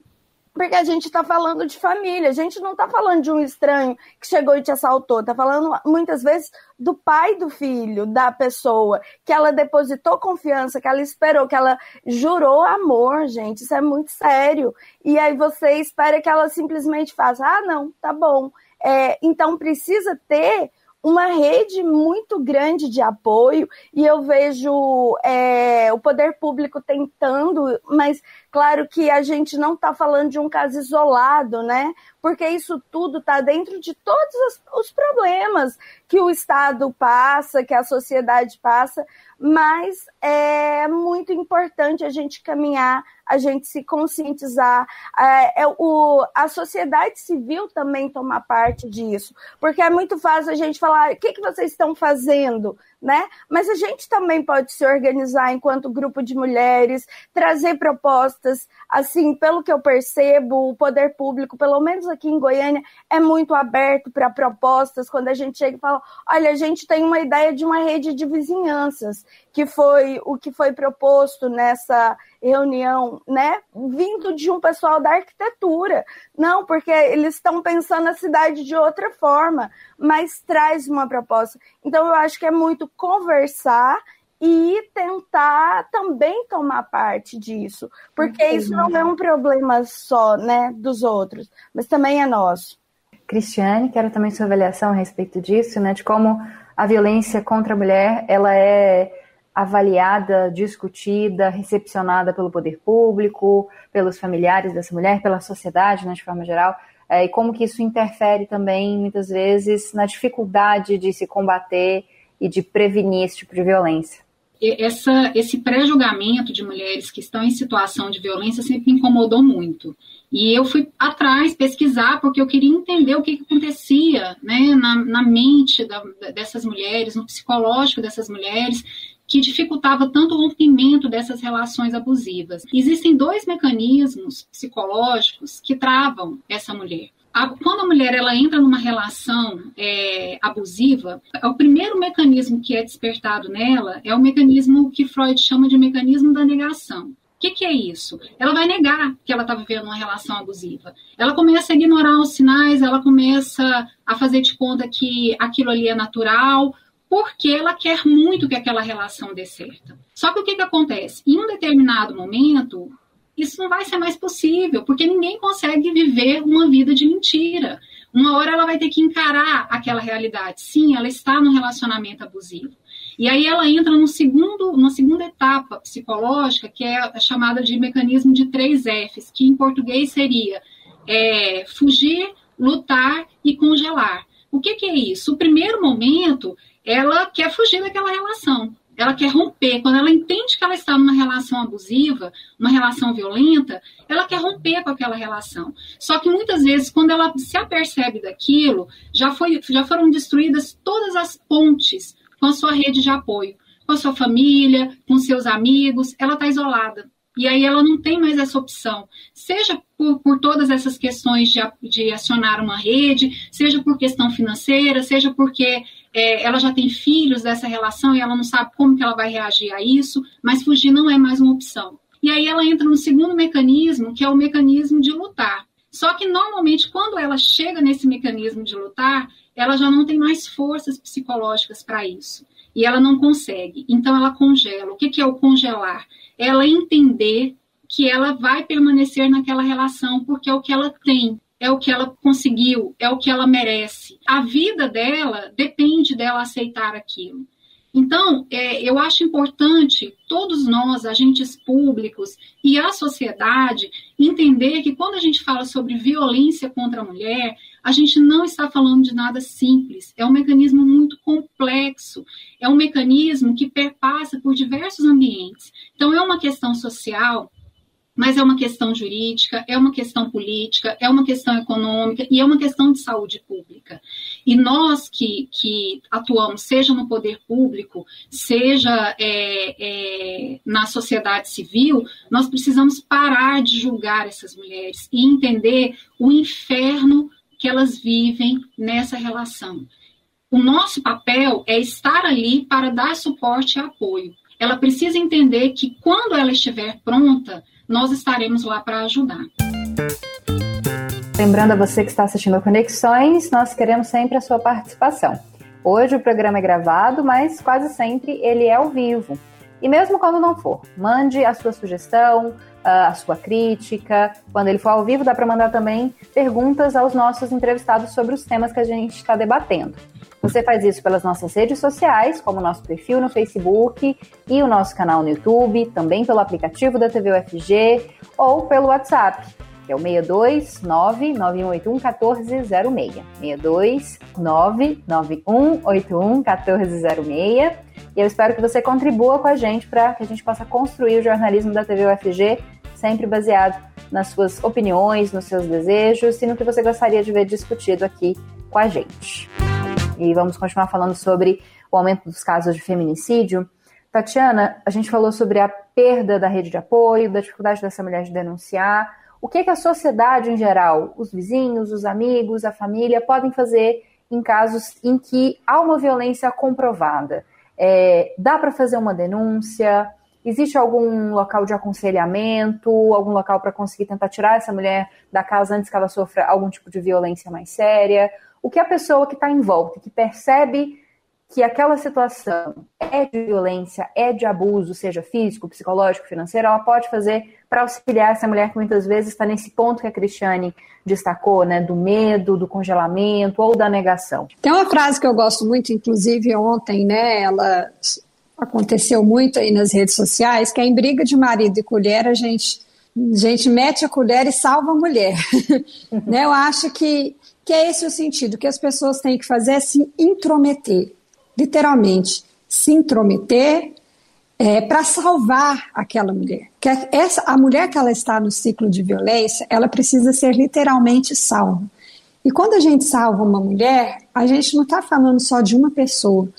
Porque a gente está falando de família, a gente não está falando de um estranho que chegou e te assaltou, está falando muitas vezes do pai do filho, da pessoa, que ela depositou confiança, que ela esperou, que ela jurou amor, gente, isso é muito sério. E aí você espera que ela simplesmente faça, ah, não, tá bom. É, então precisa ter uma rede muito grande de apoio e eu vejo é, o poder público tentando, mas claro que a gente não está falando de um caso isolado, né? Porque isso tudo está dentro de todos os, problemas que o Estado passa, que a sociedade passa, mas é muito importante a gente caminhar, a gente se conscientizar, é, é, o, a sociedade civil também tomar parte disso, porque é muito fácil a gente falar, o que, que vocês estão fazendo? Né? Mas a gente também pode se organizar enquanto grupo de mulheres, trazer propostas, assim, pelo que eu percebo, o poder público, pelo menos aqui em Goiânia, é muito aberto para propostas. Quando a gente chega e fala, olha, a gente tem uma ideia de uma rede de vizinhanças, que foi o que foi proposto nessa reunião, né? Vindo de um pessoal da arquitetura. Não, porque eles estão pensando a cidade de outra forma, mas traz uma proposta. Então eu acho que é muito conversar e tentar também tomar parte disso, porque Entendi. isso não é um problema só, né, dos outros, mas também é nosso. Cristiane, quero também sua avaliação a respeito disso, né, de como a violência contra a mulher, ela é avaliada, discutida, recepcionada pelo poder público, pelos familiares dessa mulher, pela sociedade, né, de forma geral, é, e como que isso interfere também, muitas vezes, na dificuldade de se combater e de prevenir esse tipo de violência. Essa, esse pré-julgamento de mulheres que estão em situação de violência sempre me incomodou muito. E eu fui atrás pesquisar, porque eu queria entender o que, que acontecia né, na, na mente da, dessas mulheres, no psicológico dessas mulheres, que dificultava tanto o rompimento dessas relações abusivas. Existem dois mecanismos psicológicos que travam essa mulher. Quando a mulher ela entra numa relação é, abusiva, o primeiro mecanismo que é despertado nela é o mecanismo que Freud chama de mecanismo da negação. O que, que, é isso? Ela vai negar que ela está vivendo uma relação abusiva. Ela começa a ignorar os sinais, ela começa a fazer de conta que aquilo ali é natural, porque ela quer muito que aquela relação dê certo. Só que o que, que acontece? Em um determinado momento, isso não vai ser mais possível, porque ninguém consegue viver uma vida de mentira. Uma hora ela vai ter que encarar aquela realidade. Sim, ela está num relacionamento abusivo. E aí ela entra no segundo, numa segunda etapa psicológica, que é chamada de mecanismo de três Fs, que em português seria é, fugir, lutar e congelar. O que, que é isso? O primeiro momento ela quer fugir daquela relação. Ela quer romper. Quando ela entende que ela está numa relação abusiva, uma relação violenta, ela quer romper com aquela relação. Só que muitas vezes, quando ela se apercebe daquilo, já, foi, já foram destruídas todas as pontes com a sua rede de apoio, com a sua família, com seus amigos. Ela está isolada. E aí ela não tem mais essa opção, seja por, por todas essas questões de, de, acionar uma rede, seja por questão financeira, seja porque é, ela já tem filhos dessa relação e ela não sabe como que ela vai reagir a isso, mas fugir não é mais uma opção. E aí ela entra no segundo mecanismo, que é o mecanismo de lutar. Só que normalmente quando ela chega nesse mecanismo de lutar, ela já não tem mais forças psicológicas para isso. E ela não consegue. Então ela congela. O que, que é o congelar? ela entender que ela vai permanecer naquela relação porque é o que ela tem, é o que ela conseguiu, é o que ela merece. A vida dela depende dela aceitar aquilo. Então, é, eu acho importante todos nós, agentes públicos e a sociedade, entender que quando a gente fala sobre violência contra a mulher, a gente não está falando de nada simples. É um mecanismo muito complexo. É um mecanismo que perpassa por diversos ambientes. Então, é uma questão social, mas é uma questão jurídica, é uma questão política, é uma questão econômica e é uma questão de saúde pública. E nós que, que atuamos, seja no poder público, seja é, é, na sociedade civil, nós precisamos parar de julgar essas mulheres e entender o inferno que elas vivem nessa relação. O nosso papel é estar ali para dar suporte e apoio. Ela precisa entender que quando ela estiver pronta, nós estaremos lá para ajudar. Lembrando a você que está assistindo a Conexões, nós queremos sempre a sua participação. Hoje o programa é gravado, mas quase sempre ele é ao vivo. E mesmo quando não for, mande a sua sugestão, a sua crítica. Quando ele for ao vivo, dá para mandar também perguntas aos nossos entrevistados sobre os temas que a gente está debatendo. Você faz isso pelas nossas redes sociais, como o nosso perfil no Facebook e o nosso canal no YouTube, também pelo aplicativo da TV UFG ou pelo WhatsApp, que é o 62991811406. 62991811406. E eu espero que você contribua com a gente para que a gente possa construir o jornalismo da TV UFG sempre baseado nas suas opiniões, nos seus desejos e no que você gostaria de ver discutido aqui com a gente e vamos continuar falando sobre o aumento dos casos de feminicídio. Tatiana, a gente falou sobre a perda da rede de apoio, da dificuldade dessa mulher de denunciar. O que, que a sociedade em geral, os vizinhos, os amigos, a família, podem fazer em casos em que há uma violência comprovada? É, dá para fazer uma denúncia? Existe algum local de aconselhamento, algum local para conseguir tentar tirar essa mulher da casa antes que ela sofra algum tipo de violência mais séria? o que a pessoa que está em volta, que percebe que aquela situação é de violência, é de abuso, seja físico, psicológico, financeiro, ela pode fazer para auxiliar essa mulher que muitas vezes está nesse ponto que a Cristiane destacou, né, do medo, do congelamento ou da negação. Tem uma frase que eu gosto muito, inclusive ontem, né, ela aconteceu muito aí nas redes sociais, que é em briga de marido e colher a gente a gente mete a colher e salva a mulher. né? Eu acho que que é esse o sentido, que as pessoas têm que fazer é se intrometer, literalmente, se intrometer é, para salvar aquela mulher. Que essa, a mulher que ela está no ciclo de violência, ela precisa ser literalmente salva. E quando a gente salva uma mulher, a gente não está falando só de uma pessoa,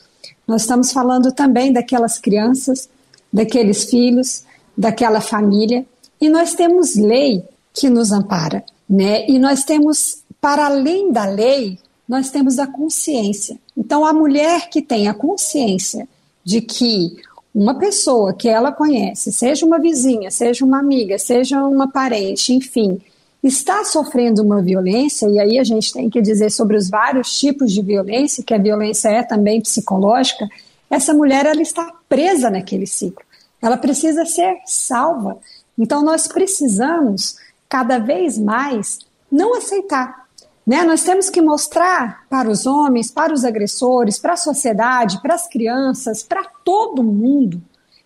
nós estamos falando também daquelas crianças, daqueles filhos, daquela família, e nós temos lei que nos ampara, né? E nós temos para além da lei, nós temos a consciência. Então, a mulher que tem a consciência de que uma pessoa que ela conhece, seja uma vizinha, seja uma amiga, seja uma parente, enfim, está sofrendo uma violência, e aí a gente tem que dizer sobre os vários tipos de violência, que a violência é também psicológica, essa mulher ela está presa naquele ciclo. Ela precisa ser salva. Então nós precisamos cada vez mais não aceitar né? Nós temos que mostrar para os homens, para os agressores, para a sociedade, para as crianças, para todo mundo,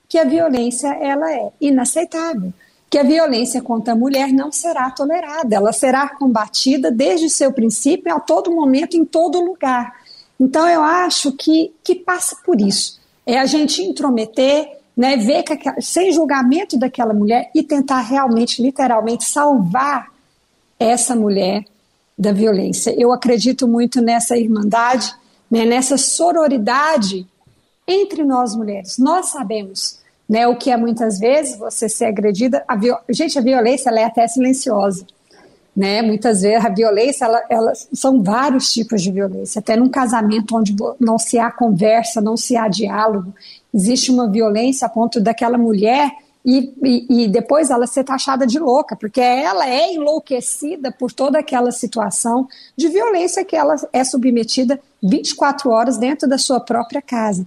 que a violência ela é inaceitável, que a violência contra a mulher não será tolerada, ela será combatida desde o seu princípio, a todo momento, em todo lugar. Então eu acho que, que passa por isso. É a gente intrometer, né, ver que, sem julgamento daquela mulher e tentar realmente, literalmente, salvar essa mulher da violência. Eu acredito muito nessa irmandade, né, nessa sororidade entre nós mulheres. Nós sabemos né, o que é muitas vezes você ser agredida. A Gente, a violência é até silenciosa. Né? Muitas vezes a violência, ela, ela, são vários tipos de violência. Até num casamento onde não se há conversa, não se há diálogo, existe uma violência a ponto daquela mulher e, e, depois ela ser taxada de louca, porque ela é enlouquecida por toda aquela situação de violência que ela é submetida 24 horas dentro da sua própria casa.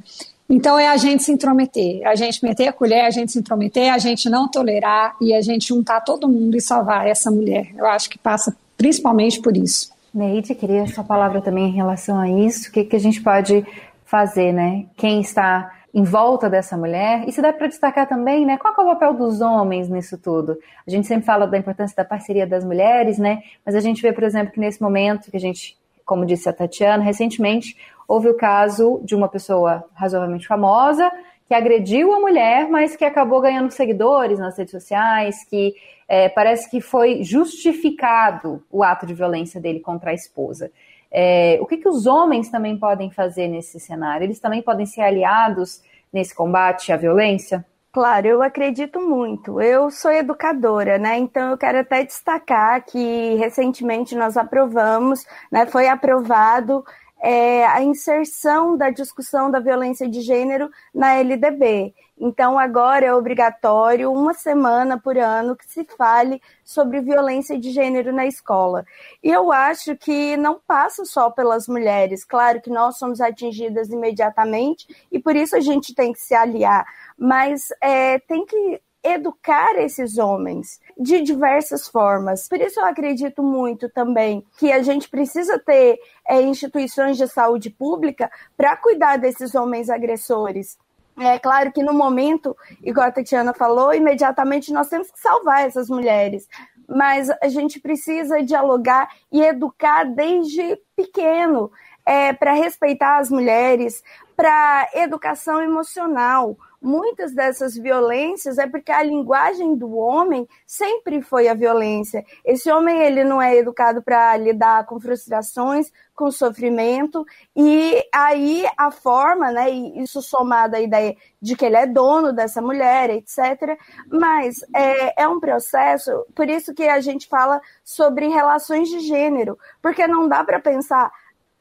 Então é a gente se intrometer, a gente meter a colher, a gente se intrometer, a gente não tolerar e a gente juntar todo mundo e salvar essa mulher. Eu acho que passa principalmente por isso. Neide, queria sua palavra também em relação a isso. O que, que a gente pode fazer, né? Quem está em volta dessa mulher. E se dá para destacar também, né, qual é o papel dos homens nisso tudo? A gente sempre fala da importância da parceria das mulheres, né? Mas a gente vê, por exemplo, que nesse momento que a gente, como disse a Tatiana, recentemente houve o caso de uma pessoa razoavelmente famosa que agrediu a mulher, mas que acabou ganhando seguidores nas redes sociais, que é, parece que foi justificado o ato de violência dele contra a esposa. É, o que, que os homens também podem fazer nesse cenário? Eles também podem ser aliados nesse combate à violência? Claro, eu acredito muito. Eu sou educadora, né? Então eu quero até destacar que recentemente nós aprovamos, né? Foi aprovado é, a inserção da discussão da violência de gênero na LDB. Então, agora é obrigatório, uma semana por ano, que se fale sobre violência de gênero na escola. E eu acho que não passa só pelas mulheres. Claro que nós somos atingidas imediatamente e por isso a gente tem que se aliar. Mas é, tem que educar esses homens de diversas formas. Por isso eu acredito muito também que a gente precisa ter é, instituições de saúde pública para cuidar desses homens agressores. É claro que no momento, igual a Tatiana falou, imediatamente nós temos que salvar essas mulheres. Mas a gente precisa dialogar e educar desde pequeno é, para respeitar as mulheres, para educação emocional muitas dessas violências é porque a linguagem do homem sempre foi a violência. Esse homem ele não é educado para lidar com frustrações, com sofrimento e aí a forma, né, isso somado à ideia de que ele é dono dessa mulher, etc. Mas é, é um processo, por isso que a gente fala sobre relações de gênero, porque não dá para pensar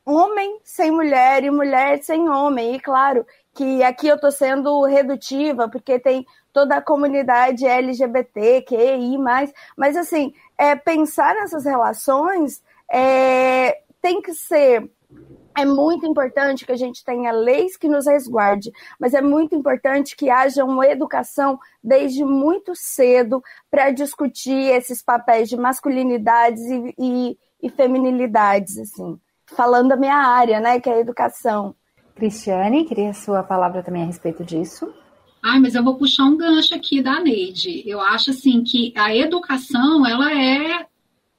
homem sem mulher e mulher sem homem. E claro que aqui eu estou sendo redutiva, porque tem toda a comunidade LGBT, QI, mas assim, é, pensar nessas relações é, tem que ser. É muito importante que a gente tenha leis que nos resguarde, mas é muito importante que haja uma educação desde muito cedo para discutir esses papéis de masculinidades e, e, e feminilidades, assim. Falando da minha área, né, que é a educação. Cristiane, queria a sua palavra também a respeito disso. Ai, mas eu vou puxar um gancho aqui da Neide. Eu acho assim que a educação ela é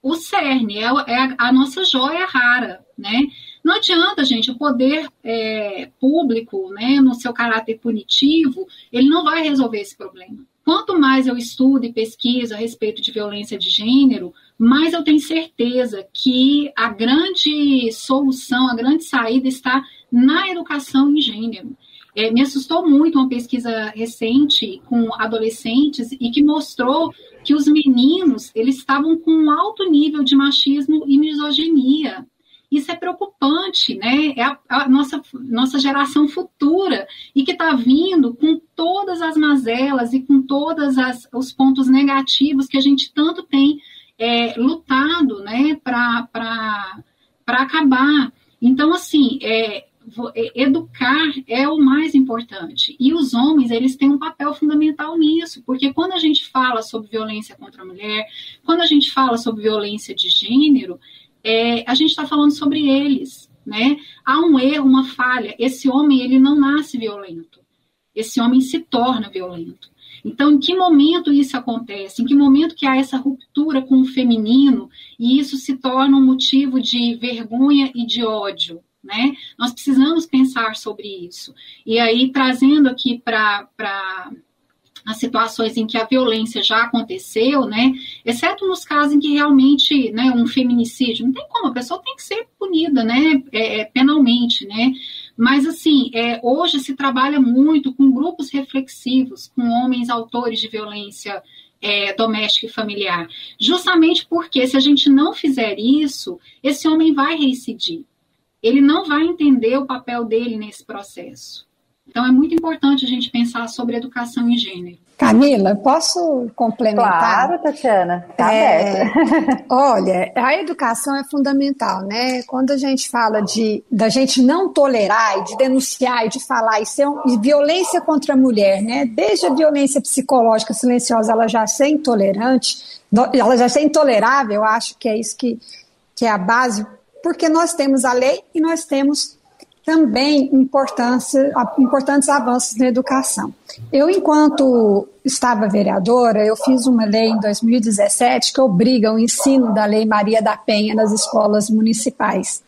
o cerne, é, é a nossa joia rara, né? Não adianta, gente, o poder é, público, né, no seu caráter punitivo, ele não vai resolver esse problema. Quanto mais eu estudo e pesquiso a respeito de violência de gênero, mais eu tenho certeza que a grande solução, a grande saída está na educação em gênero. É, me assustou muito uma pesquisa recente com adolescentes e que mostrou que os meninos eles estavam com um alto nível de machismo e misoginia. Isso é preocupante, né? É a, a nossa, nossa geração futura e que está vindo com todas as mazelas e com todos os pontos negativos que a gente tanto tem é, lutado, né, para acabar. Então, assim, é, educar é o mais importante. E os homens, eles têm um papel fundamental nisso, porque quando a gente fala sobre violência contra a mulher, quando a gente fala sobre violência de gênero, é, a gente está falando sobre eles, né? Há um erro, uma falha. Esse homem, ele não nasce violento. Esse homem se torna violento. Então, em que momento isso acontece? Em que momento que há essa ruptura com o feminino e isso se torna um motivo de vergonha e de ódio? Né? Nós precisamos pensar sobre isso. E aí, trazendo aqui para as situações em que a violência já aconteceu, né? Exceto nos casos em que realmente, né, um feminicídio, não tem como, a pessoa tem que ser punida, né, é, é penalmente, né? Mas, assim, é, hoje se trabalha muito com grupos reflexivos, com homens autores de violência é, doméstica e familiar, justamente porque se a gente não fizer isso, esse homem vai reincidir ele não vai entender o papel dele nesse processo. Então, é muito importante a gente pensar sobre educação em gênero. Camila, posso complementar? Claro, Tatiana, tá é, Olha, a educação é fundamental, né? Quando a gente fala de da gente não tolerar e de denunciar e de falar isso é um, e violência contra a mulher, né? Desde a violência psicológica silenciosa, ela já ser intolerante, ela já ser intolerável, eu acho que é isso que, que é a base porque nós temos a lei e nós temos também importância, importantes avanços na educação. Eu, enquanto estava vereadora, eu fiz uma lei em 2017 que obriga o ensino da Lei Maria da Penha nas escolas municipais.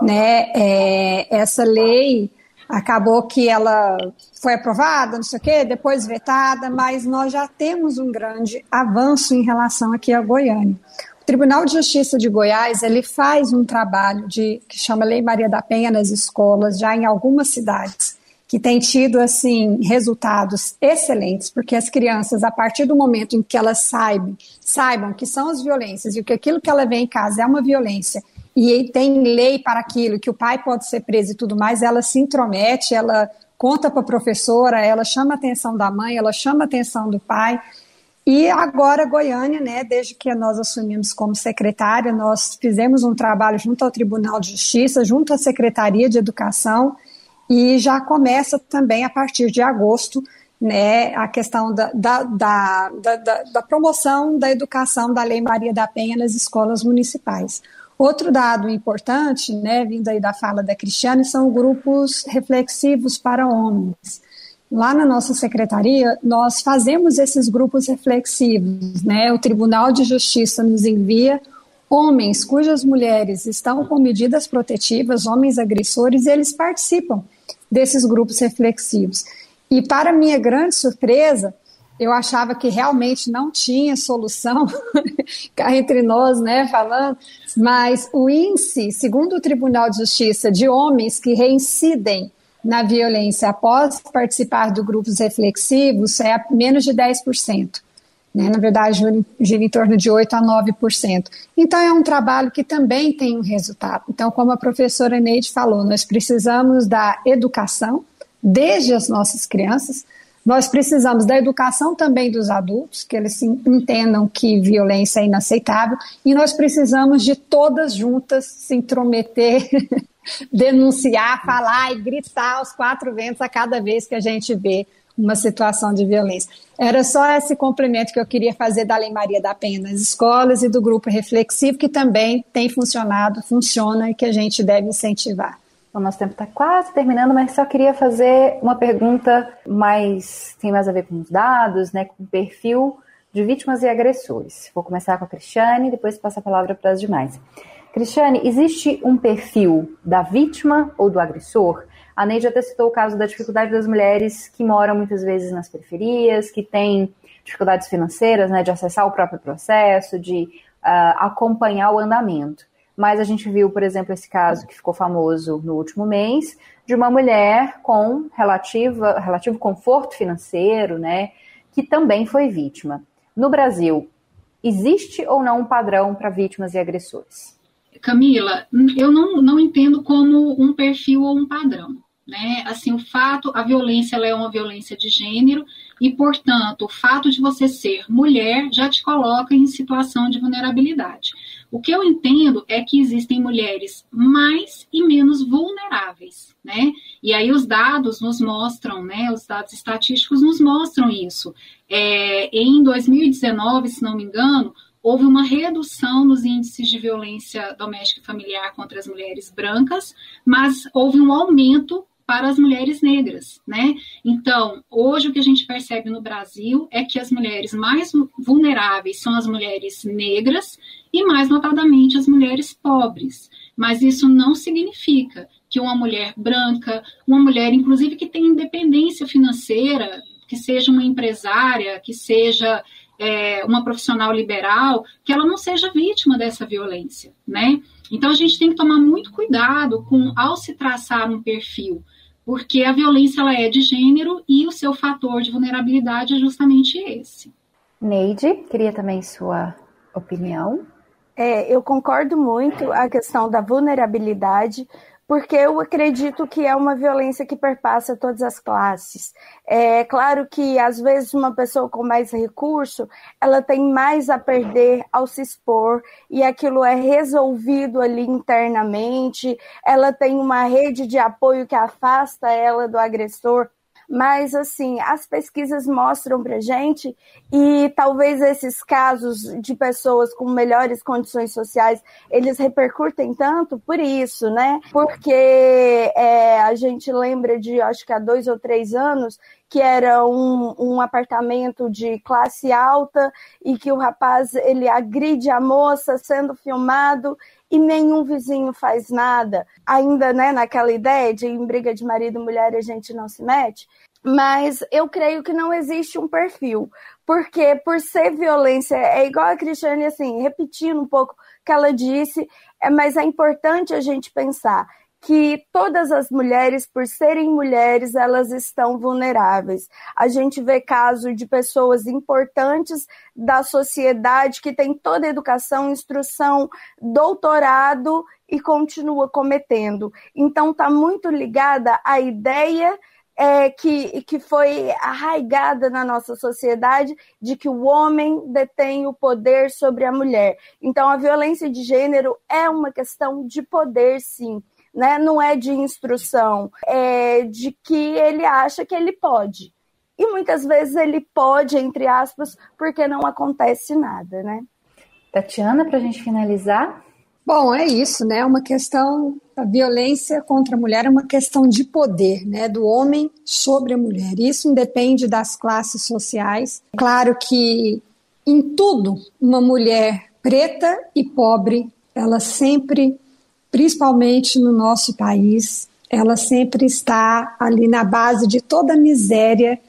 Né? É, essa lei acabou que ela foi aprovada, não sei o quê, depois vetada, mas nós já temos um grande avanço em relação aqui a Goiânia. O Tribunal de Justiça de Goiás ele faz um trabalho de que chama Lei Maria da Penha nas escolas já em algumas cidades que tem tido assim resultados excelentes, porque as crianças a partir do momento em que elas saibam, saibam que são as violências e que aquilo que ela vê em casa é uma violência e tem lei para aquilo, que o pai pode ser preso e tudo mais, ela se intromete, ela conta para a professora, ela chama a atenção da mãe, ela chama a atenção do pai e agora, Goiânia, né, desde que nós assumimos como secretária, nós fizemos um trabalho junto ao Tribunal de Justiça, junto à Secretaria de Educação, e já começa também a partir de agosto né, a questão da, da, da, da, promoção da educação da Lei Maria da Penha nas escolas municipais. Outro dado importante, né, vindo aí da fala da Cristiane, são grupos reflexivos para homens lá na nossa secretaria, nós fazemos esses grupos reflexivos, né? O Tribunal de Justiça nos envia homens cujas mulheres estão com medidas protetivas, homens agressores, eles participam desses grupos reflexivos. E para minha grande surpresa, eu achava que realmente não tinha solução, cá entre nós, né, falando, mas o índice, segundo o Tribunal de Justiça, de homens que reincidem na violência após participar de grupos reflexivos é menos de 10%. Né? Na verdade, gira em torno de 8% a 9%. Então, é um trabalho que também tem um resultado. Então, como a professora Neide falou, nós precisamos da educação, desde as nossas crianças, nós precisamos da educação também dos adultos, que eles entendam que violência é inaceitável, e nós precisamos de todas juntas se intrometer denunciar, falar e gritar aos quatro ventos a cada vez que a gente vê uma situação de violência. Era só esse complemento que eu queria fazer da Lei Maria da Penha nas escolas e do grupo reflexivo, que também tem funcionado, funciona e que a gente deve incentivar. O nosso tempo está quase terminando, mas só queria fazer uma pergunta mais tem mais a ver com os dados, né, com o perfil de vítimas e agressores. Vou começar com a Cristiane, depois passo a palavra para as demais. Cristiane, existe um perfil da vítima ou do agressor? A Neide até citou o caso da dificuldade das mulheres que moram muitas vezes nas periferias, que têm dificuldades financeiras, né, de acessar o próprio processo, de uh, acompanhar o andamento. Mas a gente viu, por exemplo, esse caso que ficou famoso no último mês, de uma mulher com relativa, relativo conforto financeiro, né, que também foi vítima. No Brasil, existe ou não um padrão para vítimas e agressores? Camila, eu não, não entendo como um perfil ou um padrão. Né? Assim, o fato, a violência é uma violência de gênero e, portanto, o fato de você ser mulher já te coloca em situação de vulnerabilidade. O que eu entendo é que existem mulheres mais e menos vulneráveis, né? E aí os dados nos mostram, né? Os dados estatísticos nos mostram isso. É, em 2019, se não me engano, houve uma redução nos índices de violência doméstica e familiar contra as mulheres brancas, mas houve um aumento para as mulheres negras, né? Então, hoje o que a gente percebe no Brasil é que as mulheres mais vulneráveis são as mulheres negras e mais notadamente as mulheres pobres. Mas isso não significa que uma mulher branca, uma mulher inclusive que tem independência financeira, que seja uma empresária, que seja é, uma profissional liberal, que ela não seja vítima dessa violência, né? Então a gente tem que tomar muito cuidado com ao se traçar um perfil, porque a violência ela é de gênero e o seu fator de vulnerabilidade é justamente esse. Neide, queria também sua opinião. É, eu concordo muito a questão da vulnerabilidade, porque eu acredito que é uma violência que perpassa todas as classes. É claro que, às vezes, uma pessoa com mais recurso, ela tem mais a perder ao se expor, e aquilo é resolvido ali internamente, ela tem uma rede de apoio que afasta ela do agressor, mas assim, as pesquisas mostram pra gente e talvez esses casos de pessoas com melhores condições sociais, eles repercutem tanto por isso, né? Porque é, a gente lembra de, acho que há dois ou três anos, que era um, um apartamento de classe alta e que o rapaz ele agride a moça sendo filmado e nenhum vizinho faz nada. Ainda, né, naquela ideia de em briga de marido e mulher a gente não se mete. Mas eu creio que não existe um perfil, porque por ser violência, é igual a Cristiane, assim, repetindo um pouco o que ela disse, é, mas é importante a gente pensar que todas as mulheres, por serem mulheres, elas estão vulneráveis. A gente vê casos de pessoas importantes da sociedade que têm toda a educação, instrução, doutorado e continua cometendo. Então, está muito ligada à ideia é, que, que foi arraigada na nossa sociedade de que o homem detém o poder sobre a mulher. Então, a violência de gênero é uma questão de poder, sim né? Não é de instrução, é de que ele acha que ele pode. E muitas vezes ele pode, entre aspas, porque não acontece nada, né? Tatiana, para a gente finalizar. Bom, é isso, né? Uma questão, a violência contra a mulher é uma questão de poder, né? Do homem sobre a mulher. Isso independe das classes sociais. Claro que em tudo, uma mulher preta e pobre, ela sempre principalmente no nosso país, ela sempre está ali na base de toda a miséria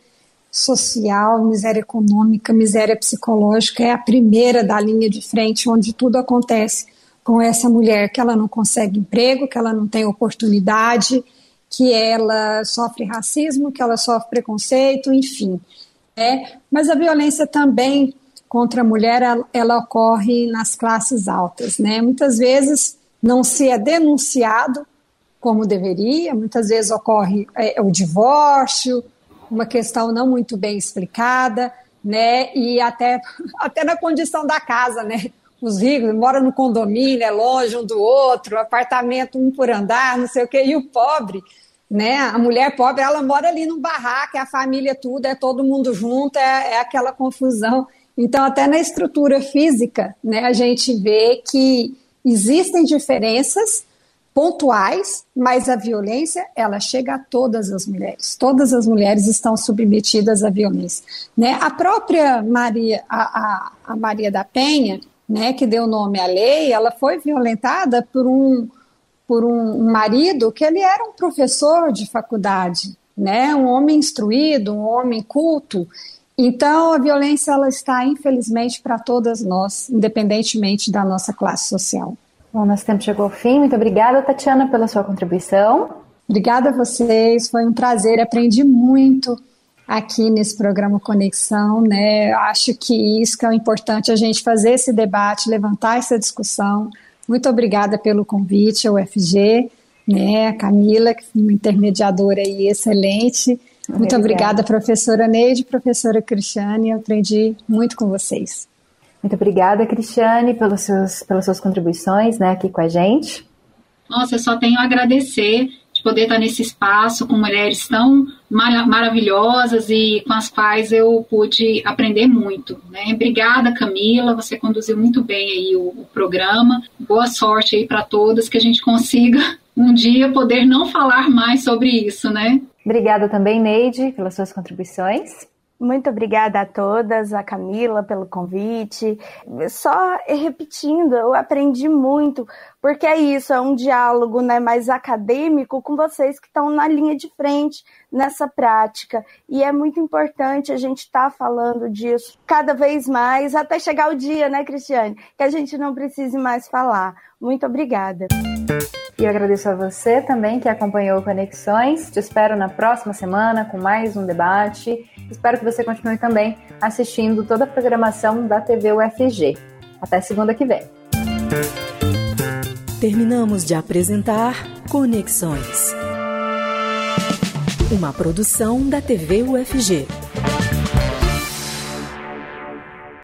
social, miséria econômica, miséria psicológica, é a primeira da linha de frente onde tudo acontece com essa mulher que ela não consegue emprego, que ela não tem oportunidade, que ela sofre racismo, que ela sofre preconceito, enfim. É, mas a violência também contra a mulher ela, ela ocorre nas classes altas, né? Muitas vezes não se é denunciado como deveria, muitas vezes ocorre é, o divórcio, uma questão não muito bem explicada, né? E até, até na condição da casa, né? Os ricos moram no condomínio, é longe um do outro, apartamento um por andar, não sei o quê, e o pobre, né? A mulher pobre, ela mora ali num barraco, é a família tudo, é todo mundo junto, é, é aquela confusão. Então, até na estrutura física, né, a gente vê que Existem diferenças pontuais, mas a violência ela chega a todas as mulheres. Todas as mulheres estão submetidas à violência. Né? A própria Maria, a, a, a Maria da Penha, né, que deu nome à lei, ela foi violentada por um por um marido que ele era um professor de faculdade, né, um homem instruído, um homem culto. Então a violência ela está infelizmente para todas nós, independentemente da nossa classe social. Bom, nosso tempo chegou ao fim. Muito obrigada, Tatiana, pela sua contribuição. Obrigada a vocês, foi um prazer, aprendi muito aqui nesse programa Conexão, né? Acho que isso que é importante a gente fazer esse debate, levantar essa discussão. Muito obrigada pelo convite ao UFG, né? A Camila, que foi uma intermediadora aí excelente. Muito obrigada, obrigada professora Neide, professora Cristiane, aprendi muito com vocês. Muito obrigada, Cristiane, pelos seus, pelas suas contribuições né, aqui com a gente. Nossa, eu só tenho a agradecer de poder estar nesse espaço com mulheres tão mar maravilhosas e com as quais eu pude aprender muito. Né? Obrigada, Camila, você conduziu muito bem aí o, o programa. Boa sorte aí para todas, que a gente consiga um dia poder não falar mais sobre isso, né? Obrigada também, Neide, pelas suas contribuições. Muito obrigada a todas, a Camila pelo convite. Só repetindo, eu aprendi muito, porque é isso, é um diálogo né, mais acadêmico com vocês que estão na linha de frente nessa prática. E é muito importante a gente estar tá falando disso cada vez mais, até chegar o dia, né, Cristiane, que a gente não precise mais falar. Muito obrigada. E eu agradeço a você também que acompanhou Conexões. Te espero na próxima semana com mais um debate. Espero que você continue também assistindo toda a programação da TV UFG. Até segunda que vem. Terminamos de apresentar Conexões. Uma produção da TV UFG.